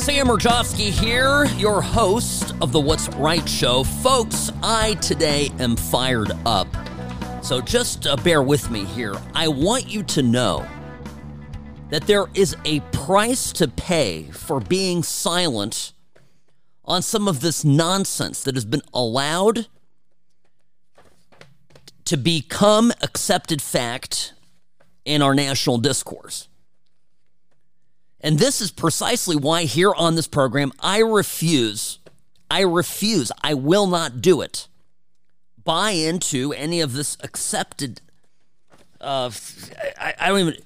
Sam Mirejovsky here, your host of the What's Right show. Folks, I today am fired up. So just uh, bear with me here. I want you to know that there is a price to pay for being silent on some of this nonsense that has been allowed to become accepted fact in our national discourse. And this is precisely why here on this program, I refuse, I refuse, I will not do it, buy into any of this accepted, uh, I, I don't even,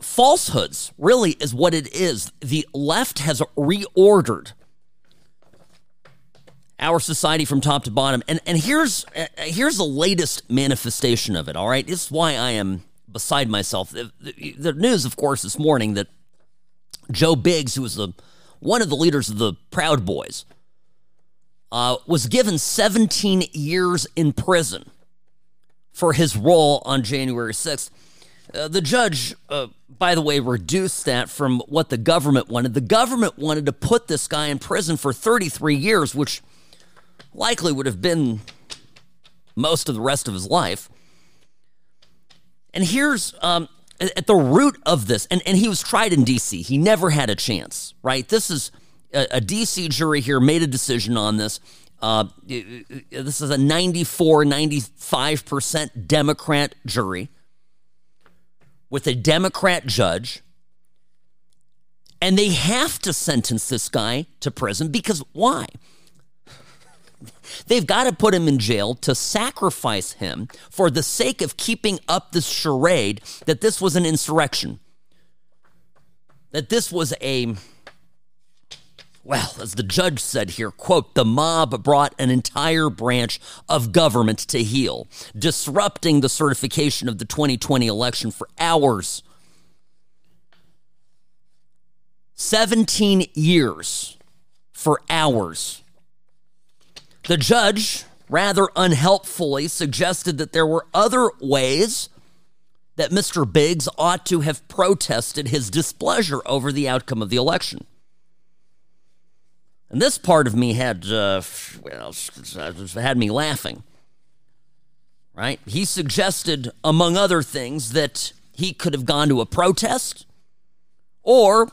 falsehoods really is what it is. The left has reordered our society from top to bottom. And, and here's, uh, here's the latest manifestation of it, all right? This is why I am beside myself. The, the, the news, of course, this morning that Joe Biggs, who was the one of the leaders of the Proud Boys, uh, was given 17 years in prison for his role on January 6th. Uh, the judge, uh, by the way, reduced that from what the government wanted. The government wanted to put this guy in prison for 33 years, which likely would have been most of the rest of his life. And here's um, at the root of this, and, and he was tried in D.C., he never had a chance, right? This is a, a D.C. jury here made a decision on this. Uh, this is a 94, 95% Democrat jury with a Democrat judge. And they have to sentence this guy to prison because why? They've got to put him in jail to sacrifice him for the sake of keeping up this charade that this was an insurrection. That this was a, well, as the judge said here, quote, the mob brought an entire branch of government to heel, disrupting the certification of the 2020 election for hours. 17 years for hours. The judge, rather unhelpfully, suggested that there were other ways that Mr. Biggs ought to have protested his displeasure over the outcome of the election. And this part of me had, uh, well, had me laughing. Right? He suggested, among other things, that he could have gone to a protest or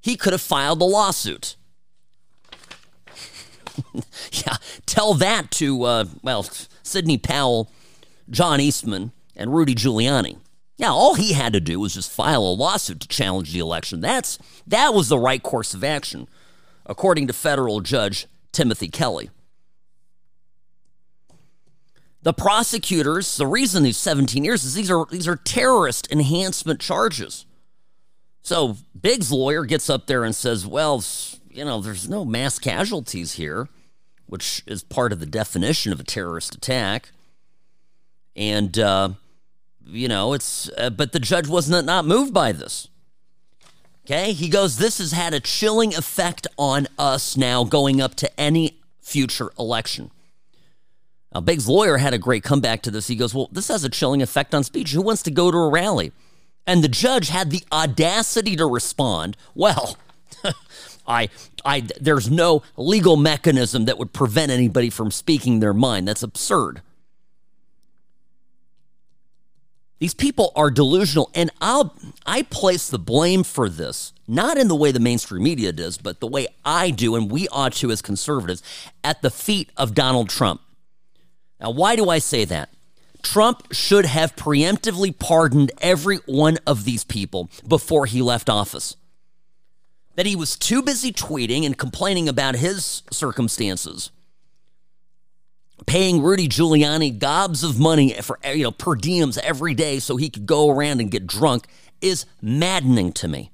he could have filed a lawsuit. yeah, tell that to, uh, well, Sidney Powell, John Eastman, and Rudy Giuliani. Yeah, all he had to do was just file a lawsuit to challenge the election. That's that was the right course of action, according to federal judge Timothy Kelly. The prosecutors, the reason these 17 years is these are these are terrorist enhancement charges. So Biggs' lawyer gets up there and says, "Well, you know, there's no mass casualties here, which is part of the definition of a terrorist attack. And, uh, you know, it's, uh, but the judge was not, not moved by this. Okay. He goes, This has had a chilling effect on us now going up to any future election. Now, Biggs' lawyer had a great comeback to this. He goes, Well, this has a chilling effect on speech. Who wants to go to a rally? And the judge had the audacity to respond, Well, I, I, there's no legal mechanism that would prevent anybody from speaking their mind. That's absurd. These people are delusional, and I'll, I place the blame for this not in the way the mainstream media does, but the way I do, and we ought to as conservatives, at the feet of Donald Trump. Now, why do I say that? Trump should have preemptively pardoned every one of these people before he left office that he was too busy tweeting and complaining about his circumstances, paying Rudy Giuliani gobs of money for you know per diems every day so he could go around and get drunk is maddening to me.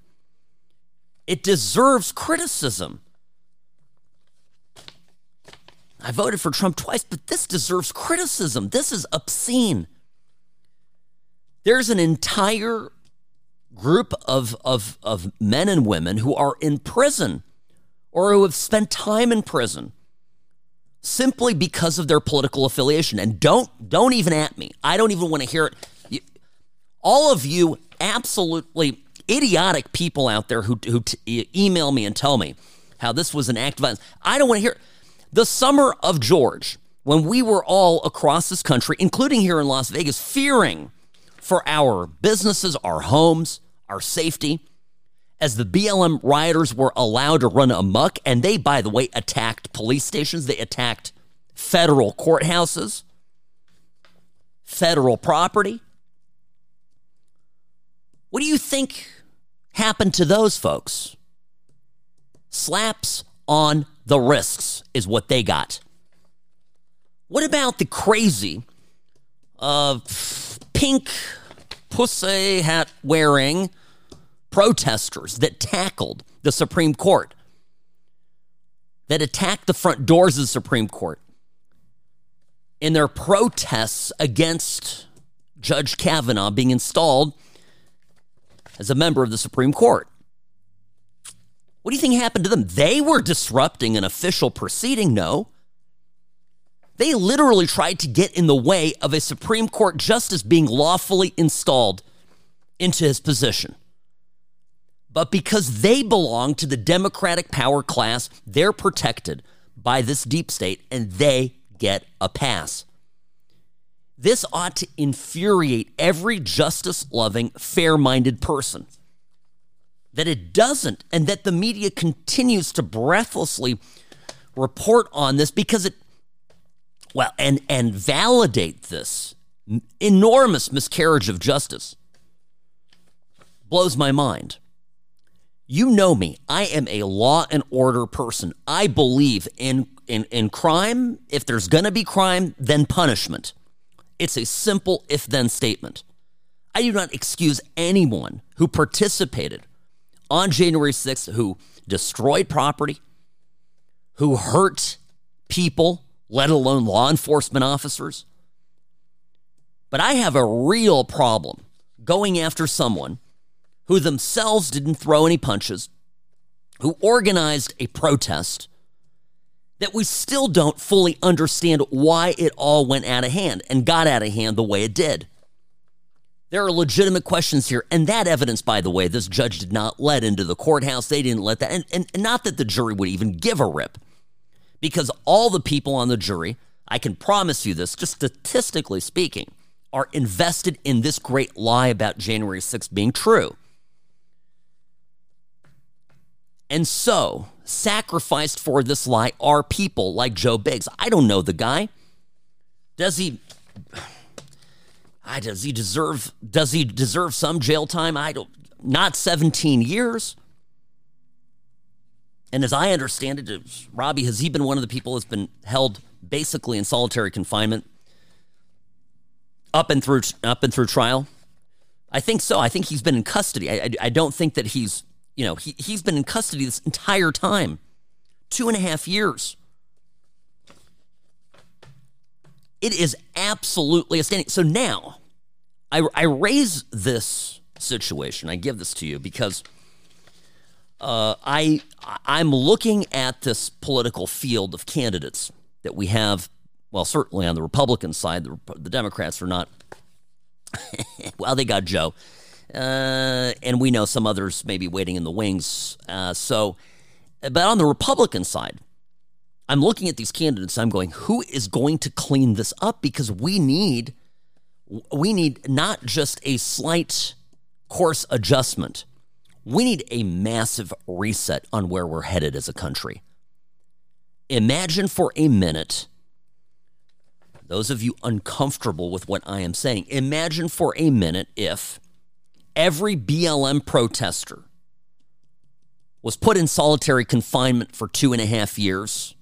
It deserves criticism. I voted for Trump twice, but this deserves criticism. This is obscene. There's an entire group of, of, of men and women who are in prison or who have spent time in prison simply because of their political affiliation. And don't don't even at me. I don't even want to hear it. You, all of you absolutely idiotic people out there who, who t- email me and tell me how this was an act of violence. I don't want to hear it. the summer of George, when we were all across this country, including here in Las Vegas, fearing for our businesses, our homes, our safety, as the BLM rioters were allowed to run amuck. And they, by the way, attacked police stations, they attacked federal courthouses, federal property. What do you think happened to those folks? Slaps on the risks is what they got. What about the crazy uh, pink pussy hat wearing protesters that tackled the Supreme Court, that attacked the front doors of the Supreme Court in their protests against Judge Kavanaugh being installed as a member of the Supreme Court. What do you think happened to them? They were disrupting an official proceeding, no. They literally tried to get in the way of a Supreme Court justice being lawfully installed into his position. But because they belong to the Democratic power class, they're protected by this deep state and they get a pass. This ought to infuriate every justice loving, fair minded person. That it doesn't, and that the media continues to breathlessly report on this because it, well, and, and validate this enormous miscarriage of justice blows my mind. You know me. I am a law and order person. I believe in in, in crime. If there's going to be crime, then punishment. It's a simple if then statement. I do not excuse anyone who participated on January 6th who destroyed property, who hurt people, let alone law enforcement officers. But I have a real problem going after someone who themselves didn't throw any punches, who organized a protest that we still don't fully understand why it all went out of hand and got out of hand the way it did. There are legitimate questions here. And that evidence, by the way, this judge did not let into the courthouse. They didn't let that. And, and, not that the jury would even give a rip, because all the people on the jury, I can promise you this, just statistically speaking, are invested in this great lie about January 6th being true. And so, sacrificed for this lie are people like Joe Biggs. I don't know the guy. Does he I, does he deserve does he deserve some jail time? I don't not 17 years. And as I understand it, Robbie, has he been one of the people that's been held basically in solitary confinement up and through up and through trial? I think so. I think he's been in custody. I, I, I don't think that he's you know, he, he's been in custody this entire time two and a half years. It is absolutely astounding. So now I, I raise this situation. I give this to you because uh, I I'm looking at this political field of candidates that we have. Well, certainly on the Republican side, the, the Democrats are not. well, they got Joe. Uh, and we know some others may be waiting in the wings. Uh, so, but on the Republican side, I'm looking at these candidates. I'm going, who is going to clean this up? Because we need, we need not just a slight course adjustment. We need a massive reset on where we're headed as a country. Imagine for a minute, those of you uncomfortable with what I am saying, imagine for a minute if every BLM protester was put in solitary confinement for two and a half years,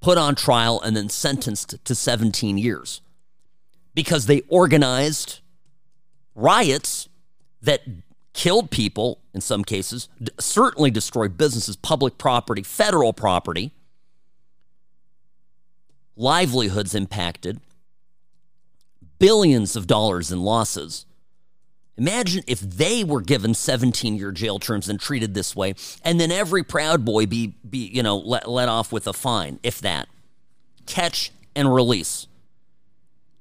put on trial, and then sentenced to 17 years because they organized riots that killed people in some cases, certainly destroyed businesses, public property, federal property, livelihoods impacted, billions of dollars in losses. Imagine if they were given 17 year jail terms and treated this way, and then every Proud Boy be, be you know, let, let off with a fine, if that. Catch and release.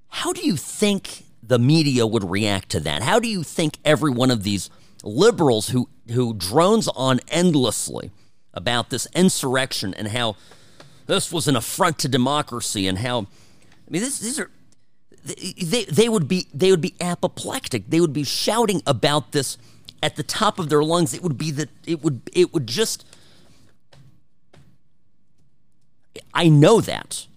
How do you think the media would react to that? How do you think every one of these liberals who who drones on endlessly about this insurrection and how this was an affront to democracy and how I mean this, these are they, they would be they would be apoplectic. They would be shouting about this at the top of their lungs. It would be that it would it would just I know that.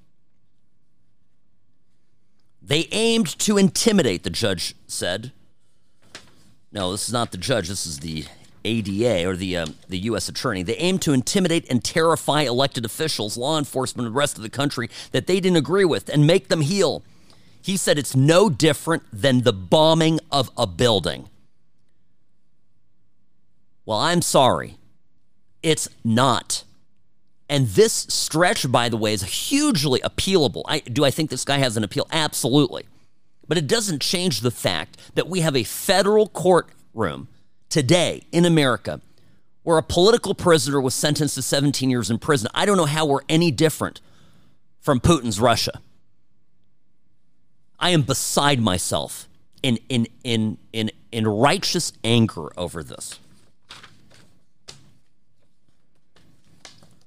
They aimed to intimidate, the judge said. No, this is not the judge. This is the ADA or the uh, the U.S. attorney. They aimed to intimidate and terrify elected officials, law enforcement, and the rest of the country that they didn't agree with, and make them heel. He said it's no different than the bombing of a building. Well, I'm sorry. It's not. And this stretch, by the way, is hugely appealable. I, do I think this guy has an appeal? Absolutely. But it doesn't change the fact that we have a federal courtroom today in America where a political prisoner was sentenced to 17 years in prison. I don't know how we're any different from Putin's Russia. I am beside myself in, in, in, in, in righteous anger over this.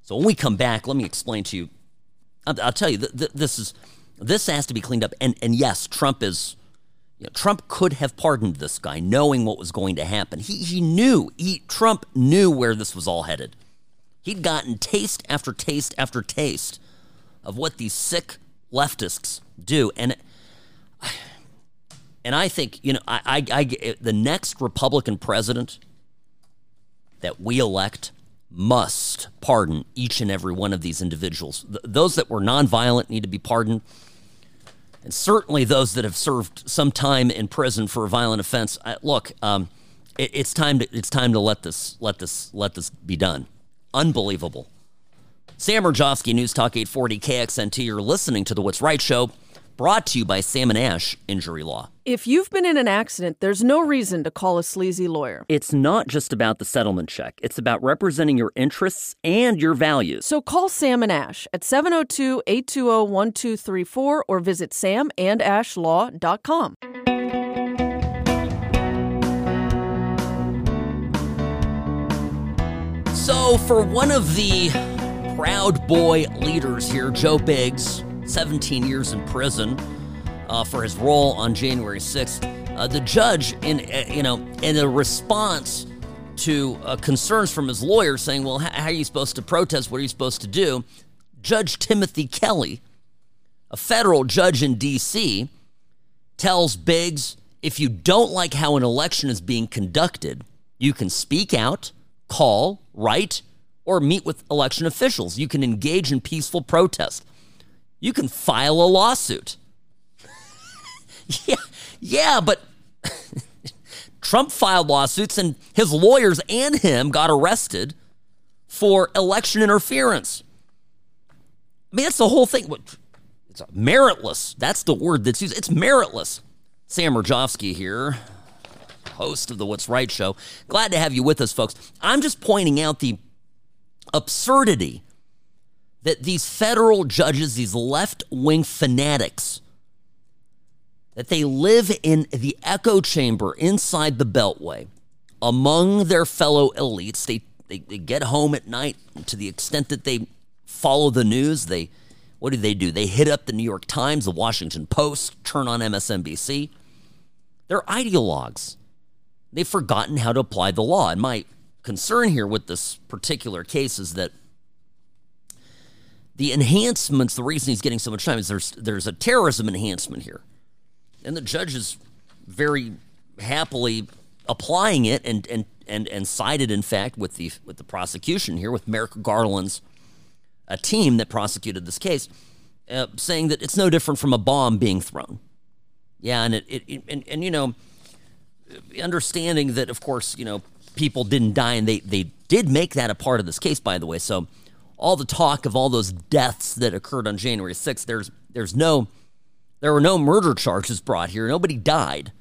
So when we come back, let me explain to you. I'll, I'll tell you, th- th- this is this has to be cleaned up. And and yes, Trump is. You know, Trump could have pardoned this guy, knowing what was going to happen. He he knew. He Trump knew where this was all headed. He'd gotten taste after taste after taste of what these sick leftists do, and and I think you know I, I, I the next Republican president that we elect must pardon each and every one of these individuals. Th- those that were nonviolent need to be pardoned. And certainly those that have served some time in prison for a violent offense. Uh, look, um, it, it's time to it's time to let this let this let this be done. Unbelievable. Sam Mirejovsky, News Talk 840 KXNT. You're listening to the What's Right Show brought to you by Sam and Ash Injury Law. If you've been in an accident, there's no reason to call a sleazy lawyer. It's not just about the settlement check, it's about representing your interests and your values. So call Sam and Ash at 702 820 1234 or visit samandashlaw.com. So, for one of the Proud Boy leaders here, Joe Biggs, 17 years in prison uh, for his role on January 6th. Uh, the judge, in uh, you know, in a response to uh, concerns from his lawyer, saying, "Well, how are you supposed to protest? What are you supposed to do?" Judge Timothy Kelly, a federal judge in D.C., tells Biggs, "If you don't like how an election is being conducted, you can speak out, call, write." Or meet with election officials. You can engage in peaceful protest you can file a lawsuit. yeah, yeah, but Trump filed lawsuits and his lawyers and him got arrested for election interference. I mean, that's the whole thing. It's meritless. That's the word that's used. It's meritless. Sam Mirejovsky here, host of the What's Right show. Glad to have you with us, folks. I'm just pointing out the absurdity that these federal judges, these left wing fanatics, that they live in the echo chamber inside the Beltway among their fellow elites. They, they, they get home at night to the extent that they follow the news. They, what do they do? They hit up the New York Times, the Washington Post, turn on MSNBC. They're ideologues. They've forgotten how to apply the law. And my concern here with this particular case is that the enhancements, the reason he's getting so much time is there's there's a terrorism enhancement here. And the judge is very happily applying it and and and and sided in fact with the with the prosecution here with Merrick Garland's a team that prosecuted this case uh, saying that it's no different from a bomb being thrown. Yeah, and it, it, it and, and you know understanding that of course, you know, people didn't die and they they did make that a part of this case by the way. So all the talk of all those deaths that occurred on January 6th, there's there's no there were no murder charges brought here. Nobody died.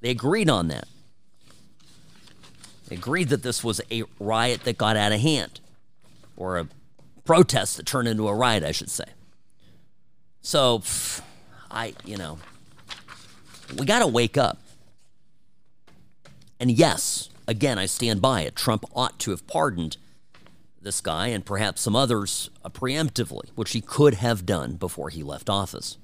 They agreed on that. They agreed that this was a riot that got out of hand or a protest that turned into a riot, I should say. So, I, you know, We got to wake up. And yes, again, I stand by it. Trump ought to have pardoned this guy and perhaps some others uh, preemptively, which he could have done before he left office.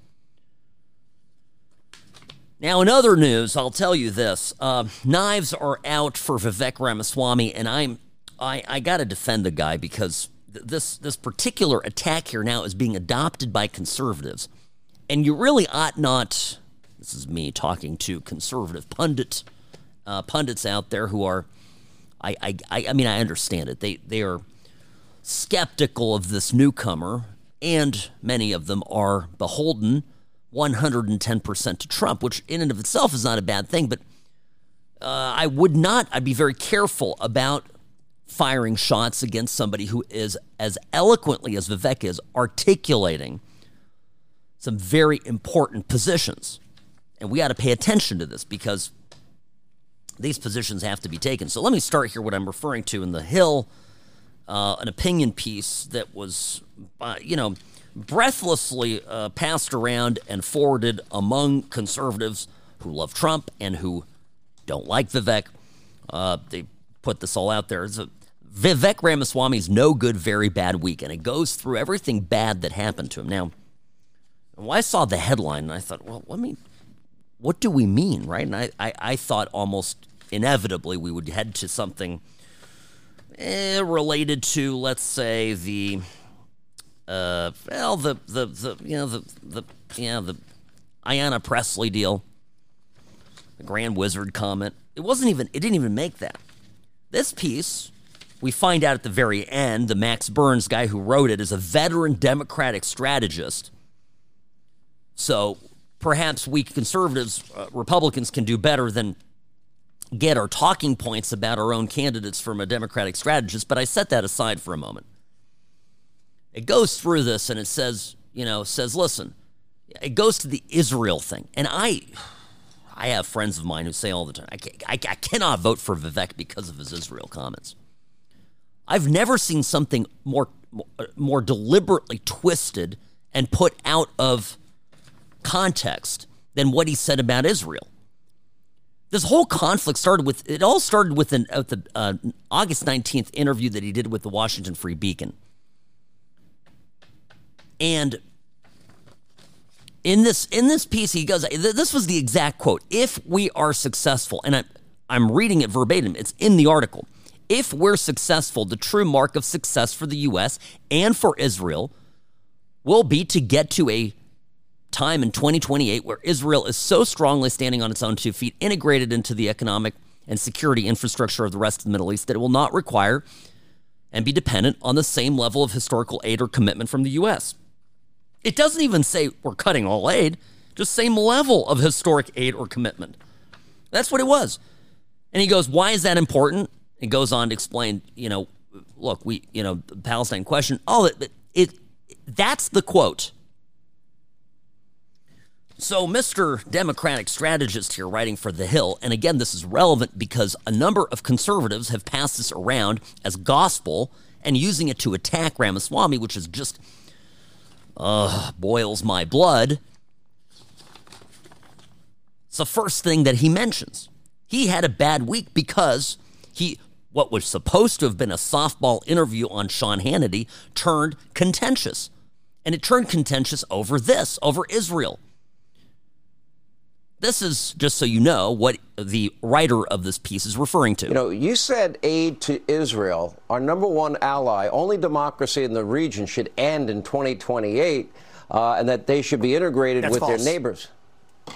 Now, in other news, I'll tell you this: uh, knives are out for Vivek Ramaswamy, and I'm I, I got to defend the guy because th- this this particular attack here now is being adopted by conservatives, and you really ought not. This is me talking to conservative pundits uh, pundits out there who are, I, I I mean I understand it. They they are skeptical of this newcomer, and many of them are beholden 110% to Trump, which in and of itself is not a bad thing. But uh, I would not, I'd be very careful about firing shots against somebody who is as eloquently as Vivek is articulating some very important positions. And we got to pay attention to this because these positions have to be taken. So let me start here what I'm referring to in the Hill, uh, an opinion piece that was, uh, you know, breathlessly uh, passed around and forwarded among conservatives who love Trump and who don't like Vivek. Uh, they put this all out there. It's a, Vivek Ramaswamy's no good, very bad week, and it goes through everything bad that happened to him. Now, when I saw the headline, and I thought, well, let me, what do we mean, right? And I, I, I thought almost inevitably we would head to something eh, related to, let's say, the uh, well, the the the you know the the yeah the Ayanna Pressley deal, the Grand Wizard comment. It wasn't even. It didn't even make that. This piece, we find out at the very end, the Max Burns guy who wrote it is a veteran Democratic strategist. So perhaps we conservatives, uh, Republicans, can do better than get our talking points about our own candidates from a Democratic strategist. But I set that aside for a moment it goes through this and it says, you know, says, listen, it goes to the Israel thing. And I, I have friends of mine who say all the time, I, I, I cannot vote for Vivek because of his Israel comments. I've never seen something more, more deliberately twisted and put out of context than what he said about Israel. This whole conflict started with it all started with an at the uh, August nineteenth interview that he did with the Washington Free Beacon. And in this in this piece, he goes. This was the exact quote. If we are successful, and I'm I'm reading it verbatim. It's in the article. If we're successful, the true mark of success for the U.S. and for Israel will be to get to a time in 2028 where Israel is so strongly standing on its own two feet, integrated into the economic and security infrastructure of the rest of the Middle East, that it will not require and be dependent on the same level of historical aid or commitment from the U.S. It doesn't even say we're cutting all aid, just same level of historic aid or commitment. That's what it was. And he goes, Why is that important? It goes on to explain, you know, look, we, you know, the Palestine question, all that. it, it, that's the quote. So, Mr. Democratic strategist here writing for The Hill, and again, this is relevant because a number of conservatives have passed this around as gospel and using it to attack Ramaswamy, which is just uh, boils my blood. It's the first thing that he mentions. He had a bad week because he, what was supposed to have been a softball interview on Sean Hannity, turned contentious. And it turned contentious over this, over Israel. This is just so you know what the writer of this piece is referring to. You know, you said aid to Israel, our number one ally, only democracy in the region, should end in 2028, uh, and that they should be integrated That's with false. their neighbors.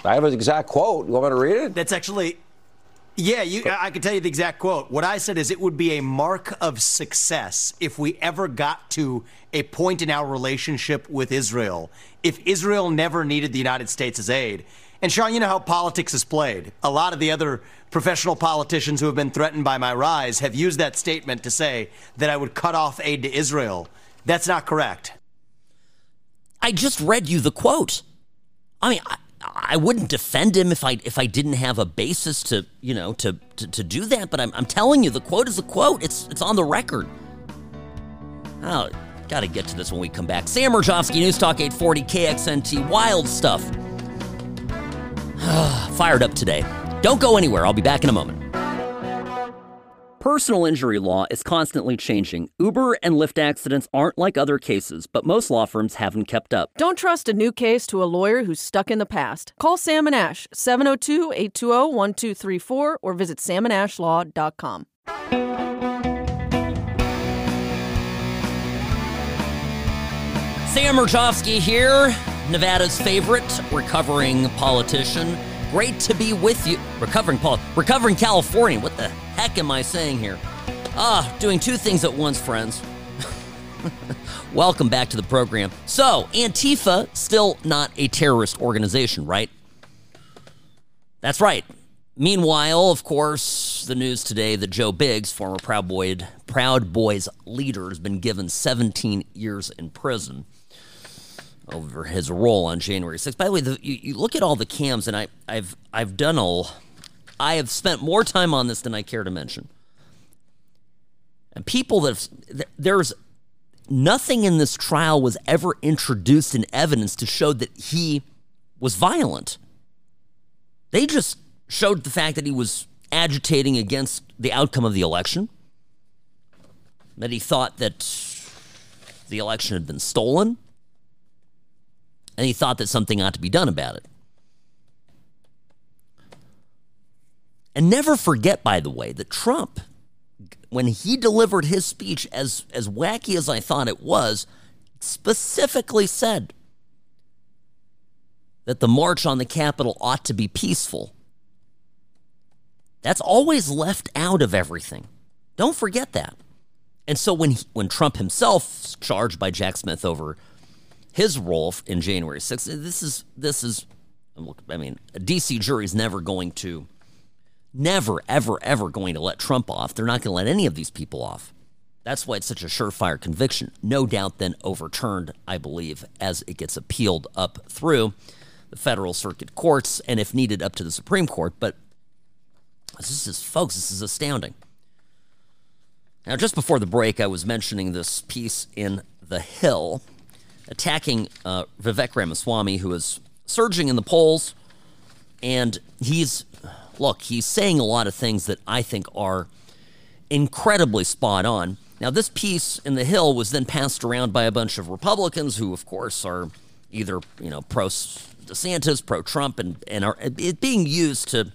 I have an exact quote. You want me to read it? That's actually. Yeah, you, I can tell you the exact quote. What I said is it would be a mark of success if we ever got to a point in our relationship with Israel, if Israel never needed the United States' aid. And Sean, you know how politics is played. A lot of the other professional politicians who have been threatened by my rise have used that statement to say that I would cut off aid to Israel. That's not correct. I just read you the quote. I mean, I, I wouldn't defend him if I if I didn't have a basis to you know to to, to do that. But I'm, I'm telling you, the quote is a quote. It's it's on the record. Oh, got to get to this when we come back. Sam Mirejovsky, News Talk 840 KXNT. Wild stuff. fired up today. Don't go anywhere. I'll be back in a moment. Personal injury law is constantly changing. Uber and Lyft accidents aren't like other cases, but most law firms haven't kept up. Don't trust a new case to a lawyer who's stuck in the past. Call Sam and Ash, 702 820 1234, or visit samandashlaw.com. Sam Mirejovsky here, Nevada's favorite recovering politician. Great to be with you. Recovering Paul, recovering California. What the heck am I saying here? Ah, doing two things at once, friends. Welcome back to the program. So, Antifa still not a terrorist organization, right? That's right. Meanwhile, of course, the news today that Joe Biggs, former Proud, Boy, Proud Boys leader, has been given 17 years in prison over his role on January 6th. By the way, the, you, you, look at all the cams, and I, I've I've done all. I have spent more time on this than I care to mention. And people that there's nothing in this trial was ever introduced in evidence to show that he was violent. They just showed the fact that he was agitating against the outcome of the election, that he thought that the election had been stolen, and he thought that something ought to be done about it. And never forget, by the way, that Trump, when he delivered his speech, as, as wacky as I thought it was, specifically said that the march on the Capitol ought to be peaceful. That's always left out of everything. Don't forget that. And so when he, when Trump himself charged by Jack Smith over his role in January 6th. This is this is I mean, a DC jury is never going to never ever ever going to let Trump off. They're not going to let any of these people off. That's why it's such a surefire conviction. No doubt then overturned, I believe, as it gets appealed up through the federal circuit courts and if needed up to the Supreme Court, but this is folks, this is astounding. Now, just before the break, I was mentioning this piece in The Hill attacking uh, Vivek Ramaswamy, who is surging in the polls. And he's, look, he's saying a lot of things that I think are incredibly spot on. Now, this piece in The Hill was then passed around by a bunch of Republicans who, of course, are either, you know, pro DeSantis, pro Trump, and, and are it being used to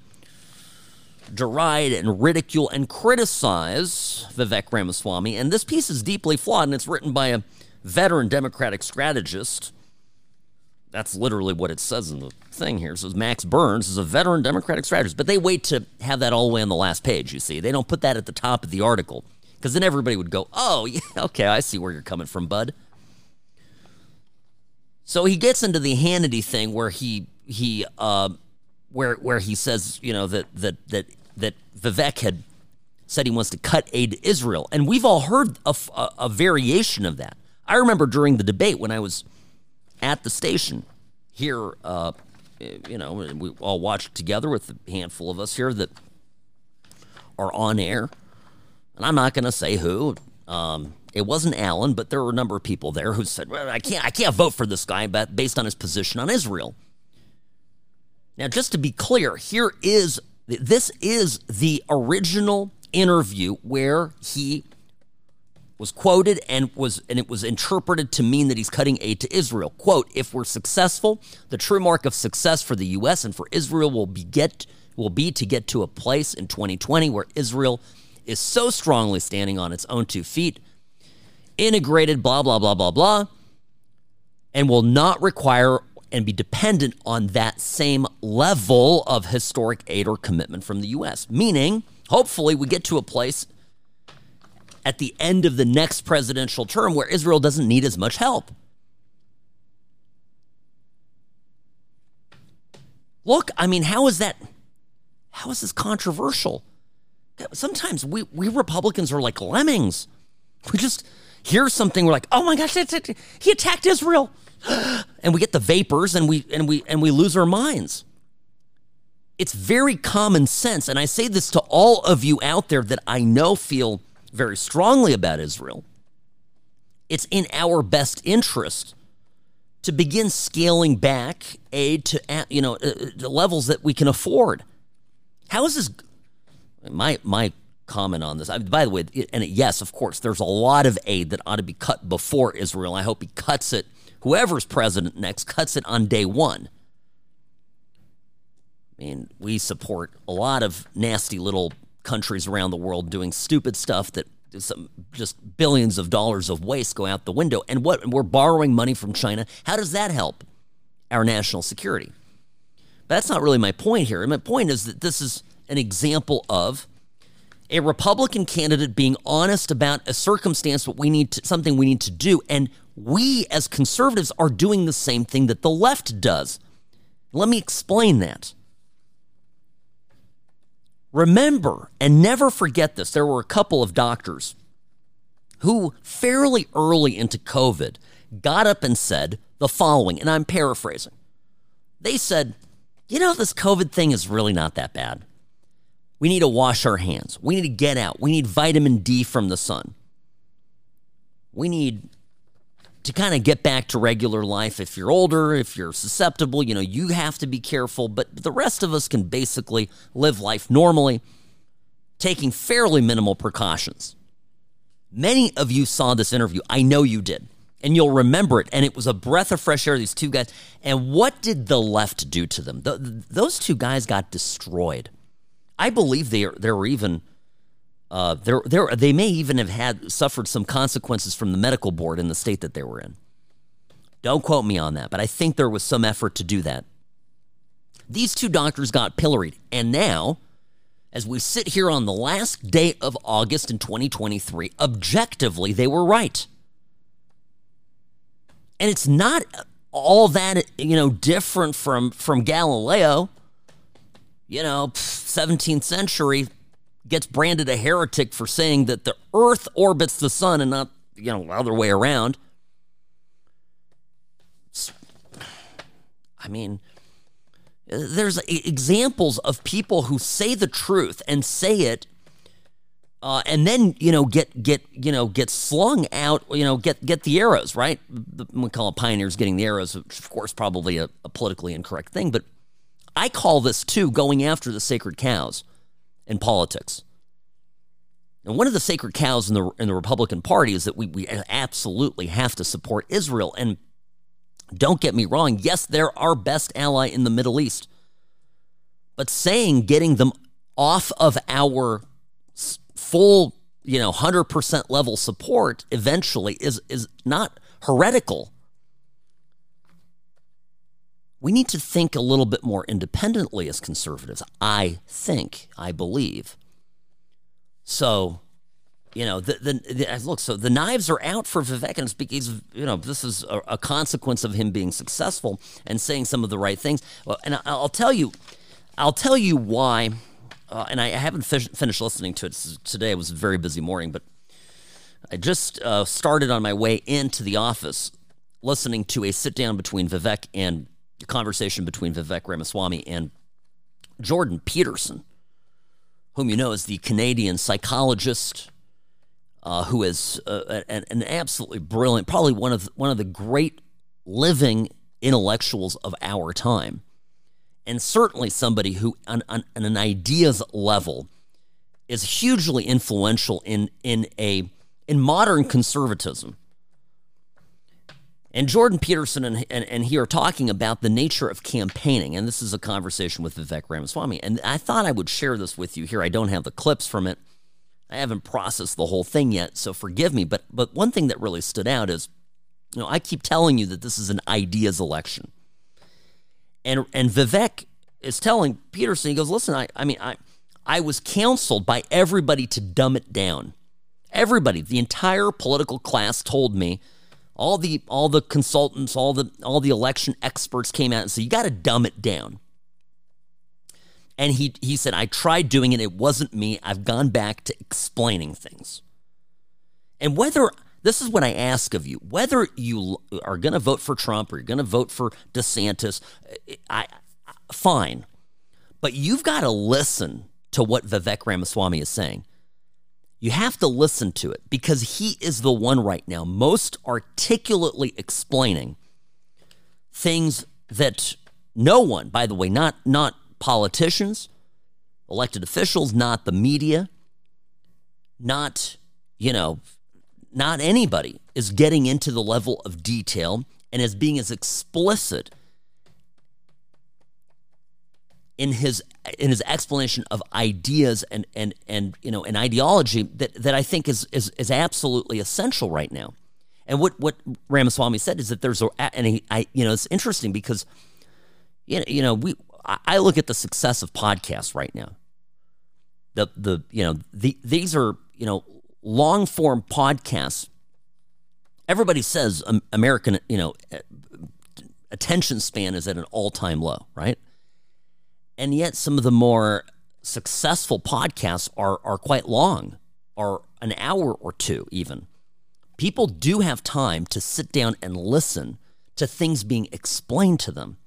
deride and ridicule and criticize Vivek Ramaswamy. And this piece is deeply flawed, and it's written by a veteran Democratic strategist. That's literally what it says in the thing here. It says Max Burns is a veteran Democratic strategist, but they wait to have that all the way on the last page, you see. They don't put that at the top of the article because then everybody would go, oh, yeah, okay, I see where you're coming from, bud. So he gets into the Hannity thing where he he uh, where where he says you know that that that that Vivek had said he wants to cut aid to Israel, and we've all heard a, a, a variation of that. I remember during the debate when I was at the station here, uh, you know, we all watched together with a handful of us here that are on air. And I'm not going to say who. Um, it wasn't Alan, but there were a number of people there who said, well, "I can't, I can't vote for this guy, but based on his position on Israel." Now, just to be clear, here is this is the original interview where he was quoted and was and it was interpreted to mean that he's cutting aid to Israel. Quote, if we're successful, the true mark of success for the US and for Israel will be get will be to get to a place in 2020 where Israel is so strongly standing on its own two feet, integrated, blah, blah, blah, blah, blah, and will not require and be dependent on that same level of historic aid or commitment from the US. Meaning, hopefully, we get to a place at the end of the next presidential term where Israel doesn't need as much help. Look, I mean, how is that? How is this controversial? Sometimes we, we Republicans are like lemmings. We just hear something, we're like, oh my gosh, he attacked Israel. And we get the vapors and we and we and we lose our minds. It's very common sense. And I say this to all of you out there that I know feel very strongly about Israel, it's in our best interest to begin scaling back aid to you know uh, levels that we can afford. How is this? My my comment on this. I by the way, and yes, of course, there's a lot of aid that ought to be cut before Israel. I hope he cuts it. Whoever's president next cuts it on day one. I mean, we support a lot of nasty little countries around the world doing stupid stuff that some just billions of dollars of waste go out the window. And what we're borrowing money from China. How does that help our national security? But that's not really my point here. My point is that this is an example of a Republican candidate being honest about a circumstance, what we need to, something we need to do, and we as conservatives are doing the same thing that the left does. Let me explain that. Remember and never forget this there were a couple of doctors who, fairly early into COVID, got up and said the following, and I'm paraphrasing. They said, You know, this COVID thing is really not that bad. We need to wash our hands. We need to get out. We need vitamin D from the sun. We need to kind of get back to regular life. If you're older, if you're susceptible, you know, you have to be careful, but the rest of us can basically live life normally, taking fairly minimal precautions. Many of you saw this interview. I know you did. And you'll remember it. And it was a breath of fresh air, these two guys. And what did the left do to them? The, those two guys got destroyed. I believe they, they were even uh, they may even have had suffered some consequences from the medical board in the state that they were in. Don't quote me on that, but I think there was some effort to do that. These two doctors got pilloried, and now, as we sit here on the last day of August in 2023, objectively, they were right. And it's not all that you know different from from Galileo. You know, 17th century gets branded a heretic for saying that the earth orbits the sun and not, you know, the other way around. I mean, there's examples of people who say the truth and say it uh, and then you know get get you know get slung out you know get get the arrows right we call it pioneers getting the arrows which of course probably a, a politically incorrect thing but i call this too going after the sacred cows in politics. And one of the sacred cows in the in the Republican Party is that we, we absolutely have to support Israel. And don't get me wrong, yes, they're our best ally in the Middle East. But saying getting them off of our full, you know, 100% level support eventually is is not heretical. We need to think a little bit more independently as conservatives. I think, I believe. So, you know, the, the, the, look. So the knives are out for Vivek, and because you know this is a, a, consequence of him being successful and saying some of the right things. Well, and I, will tell you, I'll tell you why. Uh, and I, haven't fish, finished listening to it today. It was a very busy morning, but I just uh, started on my way into the office listening to a sit down between Vivek and conversation between Vivek Ramaswamy and Jordan Peterson, whom you know is the Canadian psychologist uh, who is uh, an, an, absolutely brilliant, probably one of one of the great living intellectuals of our time, and certainly somebody who, on, on, on an ideas level, is hugely influential in in a in modern conservatism. And Jordan Peterson and, and, and, he are talking about the nature of campaigning. And this is a conversation with Vivek Ramaswamy. And I thought I would share this with you here. I don't have the clips from it. I haven't processed the whole thing yet, so forgive me. But but one thing that really stood out is, you know, I keep telling you that this is an ideas election. And and Vivek is telling Peterson, he goes, listen, I, I mean, I I was counseled by everybody to dumb it down. Everybody, the entire political class told me all the all the consultants, all the all the election experts came out and said you got to dumb it down. And he he said I tried doing it, it wasn't me. I've gone back to explaining things. And whether this is what I ask of you, whether you are going to vote for Trump or you're going to vote for DeSantis, I, I fine. But you've got to listen to what Vivek Ramaswamy is saying. You have to listen to it because he is the one right now most articulately explaining things that no one, by the way, not not politicians, elected officials, not the media, not, you know, not anybody is getting into the level of detail and is being as explicit in his in his explanation of ideas and and and you know an ideology that that I think is is is absolutely essential right now. And what what Ramaswamy said is that there's a and he, I you know it's interesting because you know you know we I look at the success of podcasts right now. The the you know the these are you know long form podcasts. Everybody says American you know attention span is at an all time low, right? And yet, some of the more successful podcasts are, are quite long, are an hour or two even. People do have time to sit down and listen to things being explained to them.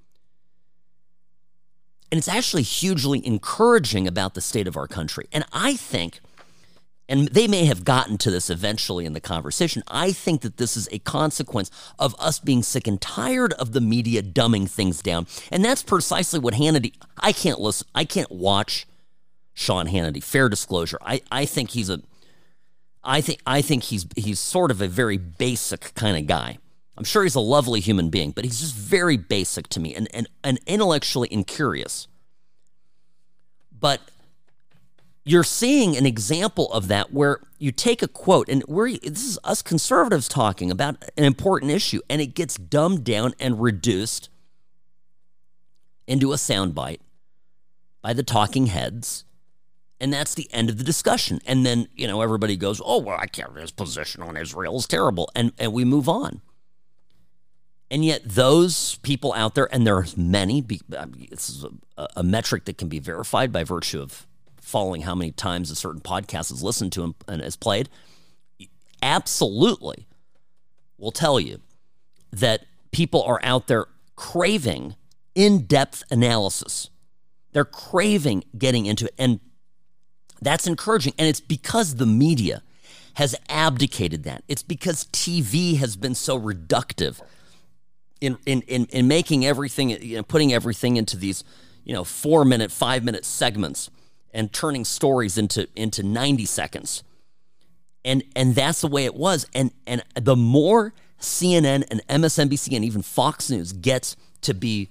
And it's actually hugely encouraging about the state of our country. And I think and they may have gotten to this eventually in the conversation. I think that this is a consequence of us being sick and tired of the media dumbing things down. And that's precisely what Hannity, I can't listen, I can't watch Sean Hannity. Fair disclosure. I, I think he's a I think I think he's he's sort of a very basic kind of guy. I'm sure he's a lovely human being, but he's just very basic to me and, and, and intellectually incurious. But you're seeing an example of that where you take a quote and we're this is us conservatives talking about an important issue and it gets dumbed down and reduced into a soundbite by the talking heads and that's the end of the discussion. And then you know everybody goes oh well i can't his position on israel is terrible and and we move on. And yet those people out there and there's many this is a, a metric that can be verified by virtue of following how many times a certain podcast is listened to and is played, absolutely will tell you that people are out there craving in depth analysis. They're craving getting into it. And that's encouraging. And it's because the media has abdicated that. It's because TV has been so reductive in, in, in, in making everything, you know, putting everything into these, you know, four minute, five minute segments and turning stories into into 90 seconds. And and that's the way it was. And and the more CNN and MSNBC and even Fox News gets to be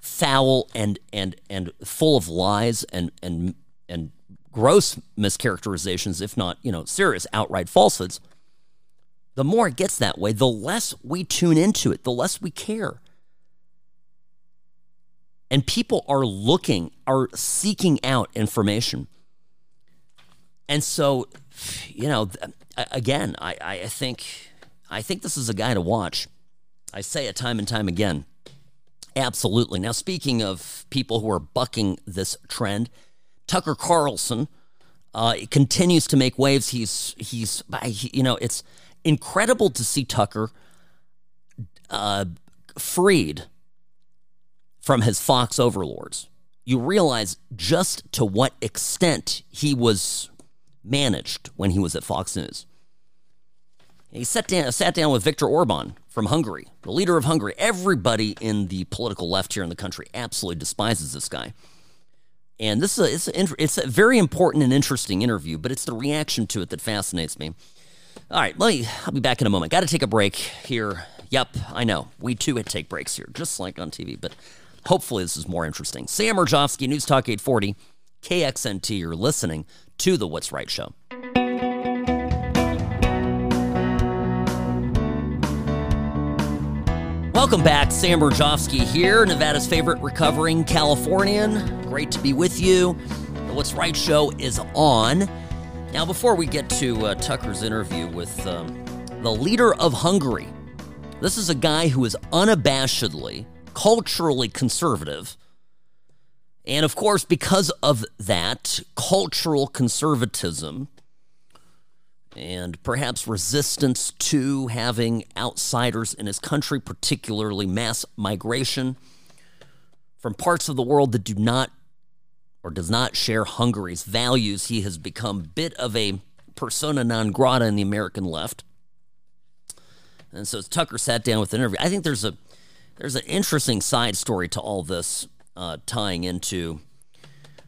foul and and and full of lies and and and gross mischaracterizations, if not, you know, serious outright falsehoods, the more it gets that way, the less we tune into it, the less we care and people are looking, are seeking out information. And so, you know, again, I, I think I think this is a guy to watch. I say it time and time again. Absolutely. Now, speaking of people who are bucking this trend, Tucker Carlson uh, continues to make waves. He's he's you know it's incredible to see Tucker uh, freed from his Fox overlords, you realize just to what extent he was managed when he was at Fox News. He sat down, sat down with Viktor Orban from Hungary, the leader of Hungary. Everybody in the political left here in the country absolutely despises this guy. And this is a, it's, a, it's a very important and interesting interview, but it's the reaction to it that fascinates me. All right, let me, I'll be back in a moment. Got to take a break here. Yep, I know. We too take breaks here, just like on TV, but Hopefully, this is more interesting. Sam Mirejovsky, News Talk 840, KXNT. You're listening to The What's Right Show. Welcome back. Sam Mirejovsky here, Nevada's favorite recovering Californian. Great to be with you. The What's Right show is on. Now, before we get to uh, Tucker's interview with um, the leader of Hungary, this is a guy who is unabashedly culturally conservative. And of course, because of that cultural conservatism and perhaps resistance to having outsiders in his country, particularly mass migration from parts of the world that do not or does not share Hungary's values, he has become bit of a persona non grata in the American left. And so as Tucker sat down with an interview. I think there's a there's an interesting side story to all this, uh, tying into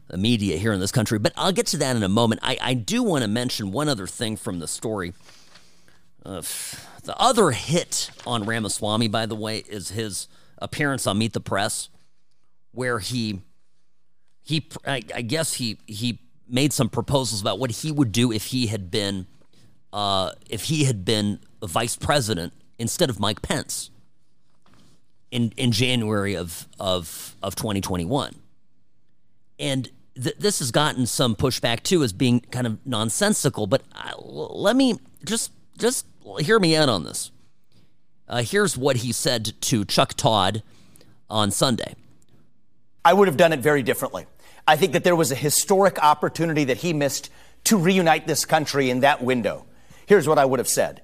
the media here in this country. But I'll get to that in a moment. I, I do want to mention one other thing from the story. Uh, the other hit on Ramaswamy, by the way, is his appearance on Meet the Press, where he he I, I guess he he made some proposals about what he would do if he had been uh, if he had been vice president instead of Mike Pence in in January of of of 2021. And th- this has gotten some pushback too as being kind of nonsensical, but I, let me just just hear me out on this. Uh, here's what he said to Chuck Todd on Sunday. I would have done it very differently. I think that there was a historic opportunity that he missed to reunite this country in that window. Here's what I would have said.